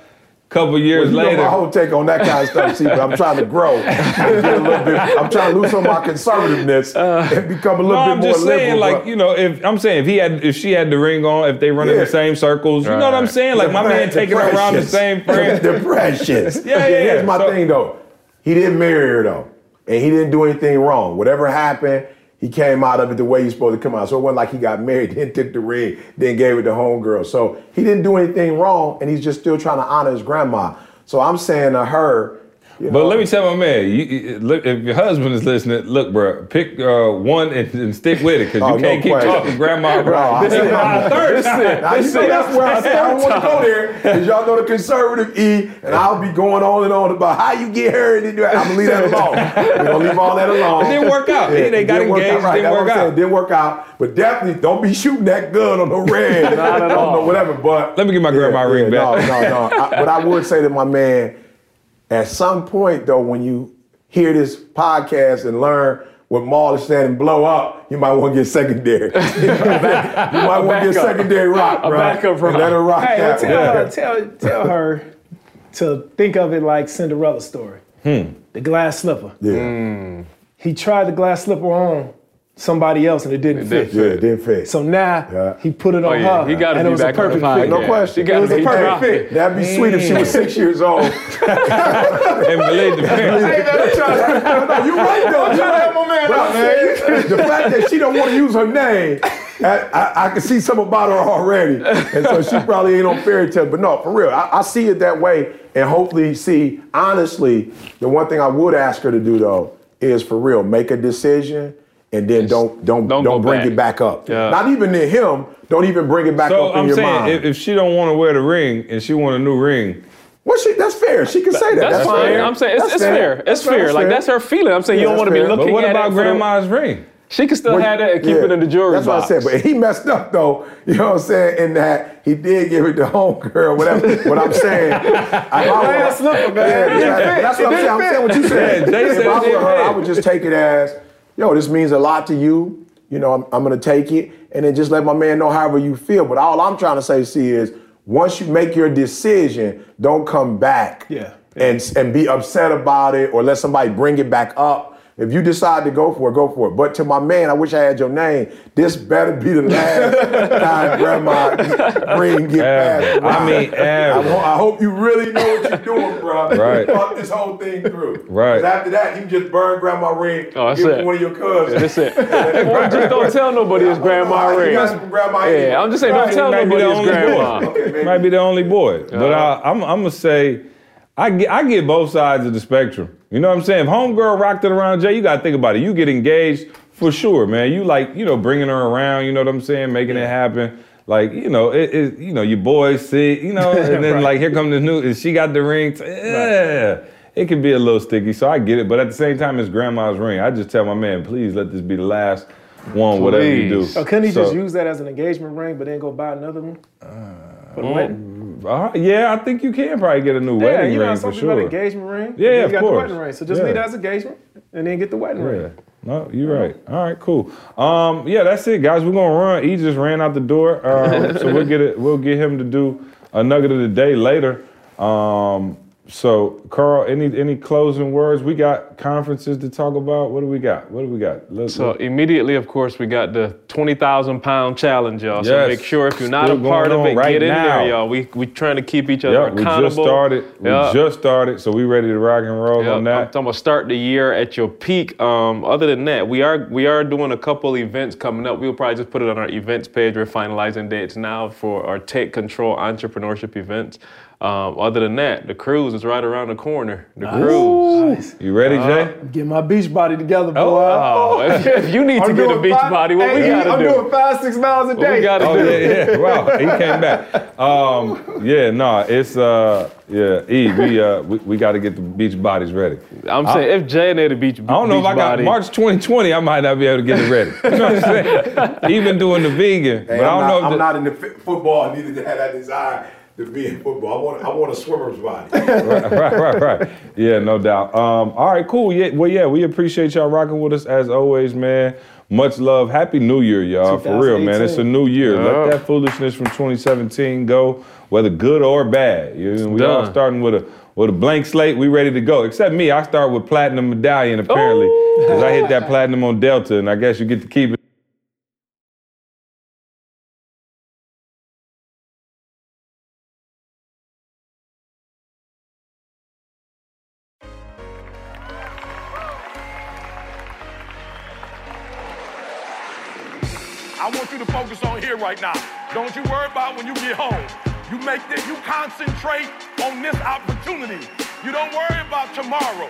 couple years you know later? my whole take on that kind of stuff, see, but I'm trying to grow. and get a little bit, I'm trying to lose some of my conservativeness and become a little Uh, no, bit I'm more just saying, liberal. like but- you know, if I'm saying if he had, if she had the ring on, if they run in the same circles, you know what I'm saying? Like my man taking her around the same friend. the precious. Yeah, yeah, yeah. Here's my So- thing though. He didn't marry her though, and he didn't do anything wrong. Whatever happened, he came out of it the way he's supposed to come out. So it wasn't like he got married, then took the ring, then gave it to homegirl. So he didn't do anything wrong, and he's just still trying to honor his grandma. So I'm saying to her. You But know, let me tell my man, you, you- look, if your husband is listening, look, bro, pick uh, one and, and stick with it because Oh, you no can't keep question. talking grandma. Bro, I this is said- my third Now, you know that's where I say I don't want to go there because y'all know the conservative E, and I'll be going on and on about how you get her and then do it. I'm gonna leave that alone. We're gonna leave all that alone. It didn't work out. They- they got engaged, out. Right. didn't That's work I'm saying. out. Didn't work out. But definitely don't be shooting that gun on no red. Not at all. No, whatever. But Let me get my grandma ring no, back. No, no, I, but I would say to my man, at some point though, when you hear this podcast and learn what Maul is saying and blow up, you might want to get secondary. you might want to get backup. secondary rock, A bro. backup And rock. let her rock Hey, that tell one. her, tell, tell her to think of it like Cinderella story. Hmm. The glass slipper. Yeah, hmm. He tried the glass slipper on somebody else and it didn't fit. yeah, it didn't fit. So now Yeah. he put it oh, on Oh, yeah. her. He gotta and be it was a back on the perfect fit. no question. It was a perfect fit. That'd be sweet if she was six years old. and believe the man. Hey, man, trying to- no, you right though. You trying to help my man out, I'm the fact that she don't want to use her name, I, I, I can see something about her already, and so she probably ain't on fairy tale. But no, for real, I, I see it that way, and hopefully, see honestly, the one thing I would ask her to do though is for real, make a decision. And then don't don't don't don't, bring back. it back up. Yeah. Not even to him. Don't even bring it back So up in I'm your saying, mind. if, if she don't want to wear the ring and she want a new ring, well, she, that's fair. She can say that. That's, fine. fair. I'm saying it's, it's fair. It's That's fair. Like that's her feeling. I'm saying Yeah, you don't want to that's be fair. looking but what at about it for the- grandma's ring? She can still Well, have that and keep yeah, it in the jewelry That's what I box. said. But he messed up though. You know what I'm saying? In that he did give it to homegirl, whatever. what I'm saying. I, Glass slipper, man. Yeah, It exactly. That's what I'm saying. I'm saying what you said. Yeah, if I it were her, I would just take it as, yo, this means a lot to you. You know, I'm, I'm gonna take it, and then just let my man know however you feel. But all I'm trying to say, see, is once you make your decision, don't come back Yeah. and and be upset about it or let somebody bring it back up. If you decide to go for it, go for it. But to my man, I wish I had your name. This better be the last time grandma bring get Ever. past. I mean, I, ever. ho- I hope you really know what you're doing, bro. Right. You thought this whole thing through. Right. 'Cause After that, you just burn grandma ring. Oh, that's give it it. one of your cousins. That's it. Or just don't tell nobody it's grandma You ring. got it grandma Yeah, anyway. I'm just saying, don't tell might nobody it's grandma. boy. Okay. Might be the only boy. But uh-huh. I, I'm, I'm gonna say, I get, I get both sides of the spectrum. You know what I'm saying? If homegirl rocked it around Jay, you gotta think about it. You get engaged for sure, man. You like, you know, bringing her around. You know what I'm saying? Making it happen. Like, you know, it, it, you know, your boys see, you know, and then Right. like here comes the new, and she got the ring. t- Yeah. It can be a little sticky, so I get it. But at the same time, it's grandma's ring. I just tell my man, please let this be the last one, whatever you do. Please. So couldn't he So- just use that as an engagement ring, but then go buy another one? Uh, for the wedding? Uh, yeah, I think you can probably get a new Yeah, wedding you know, ring some for sure. an engagement ring. Yeah, then of you got course. the wedding ring. So just Yeah. leave that as engagement and then get the wedding Yeah. ring. No, you're right. All right, cool. Um, yeah, that's it, guys. We're gonna run. He just ran out the door, um, so we'll get it. We'll get him to do a nugget of the day later. Um, so, Carl, any any closing words? We got conferences to talk about. What do we got? What do we got? Let's, So immediately, of course, we got the 20,000 pound challenge, y'all. So make sure if you're not Still a part of it, right get in now. there, y'all. We we trying to keep each other Yep, we accountable. just started. We Yeah. just started, so we ready to rock and roll Yep, on that. I'm talking about start the year at your peak. Um, other than that, we are we are doing a couple events coming up. We'll probably just put it on our events page. We're finalizing dates now for our Take Control Entrepreneurship events. Um, other than that, the cruise is right around the corner. The cruise. Nice. You ready, Jay? Get my beach body together, boy. Oh, if, if you need to I'm get a beach five- body, what we gotta I'm do? doing five, six miles a What day. we gotta Oh do? yeah, yeah. Wow, he came back. Um, yeah, no, it's uh, yeah, E. We uh, we, we got to get the beach bodies ready. I'm saying if Jay and the beach, beach. I don't know if I got March 2020. I might not be able to get it ready. You know what I'm saying? Even doing the vegan, Hey, but I I'm, don't not, know. If I'm the, not in the fi- football. needed to have that desire to be in football. I want I want a swimmer's body. right, right, right. Yeah, no doubt. Um, all right, cool. Yeah, well, yeah, we appreciate y'all rocking with us as always, man. Much love. Happy New Year, y'all. For real, man. It's a new year. Yeah. Let that foolishness from 2017 go, whether good or bad. You know, we all starting with a with a blank slate. We ready to go. Except me, I start with platinum medallion apparently, because I hit that platinum on Delta, and I guess you get to keep it. Home. You make this, you concentrate on this opportunity. You don't worry about tomorrow.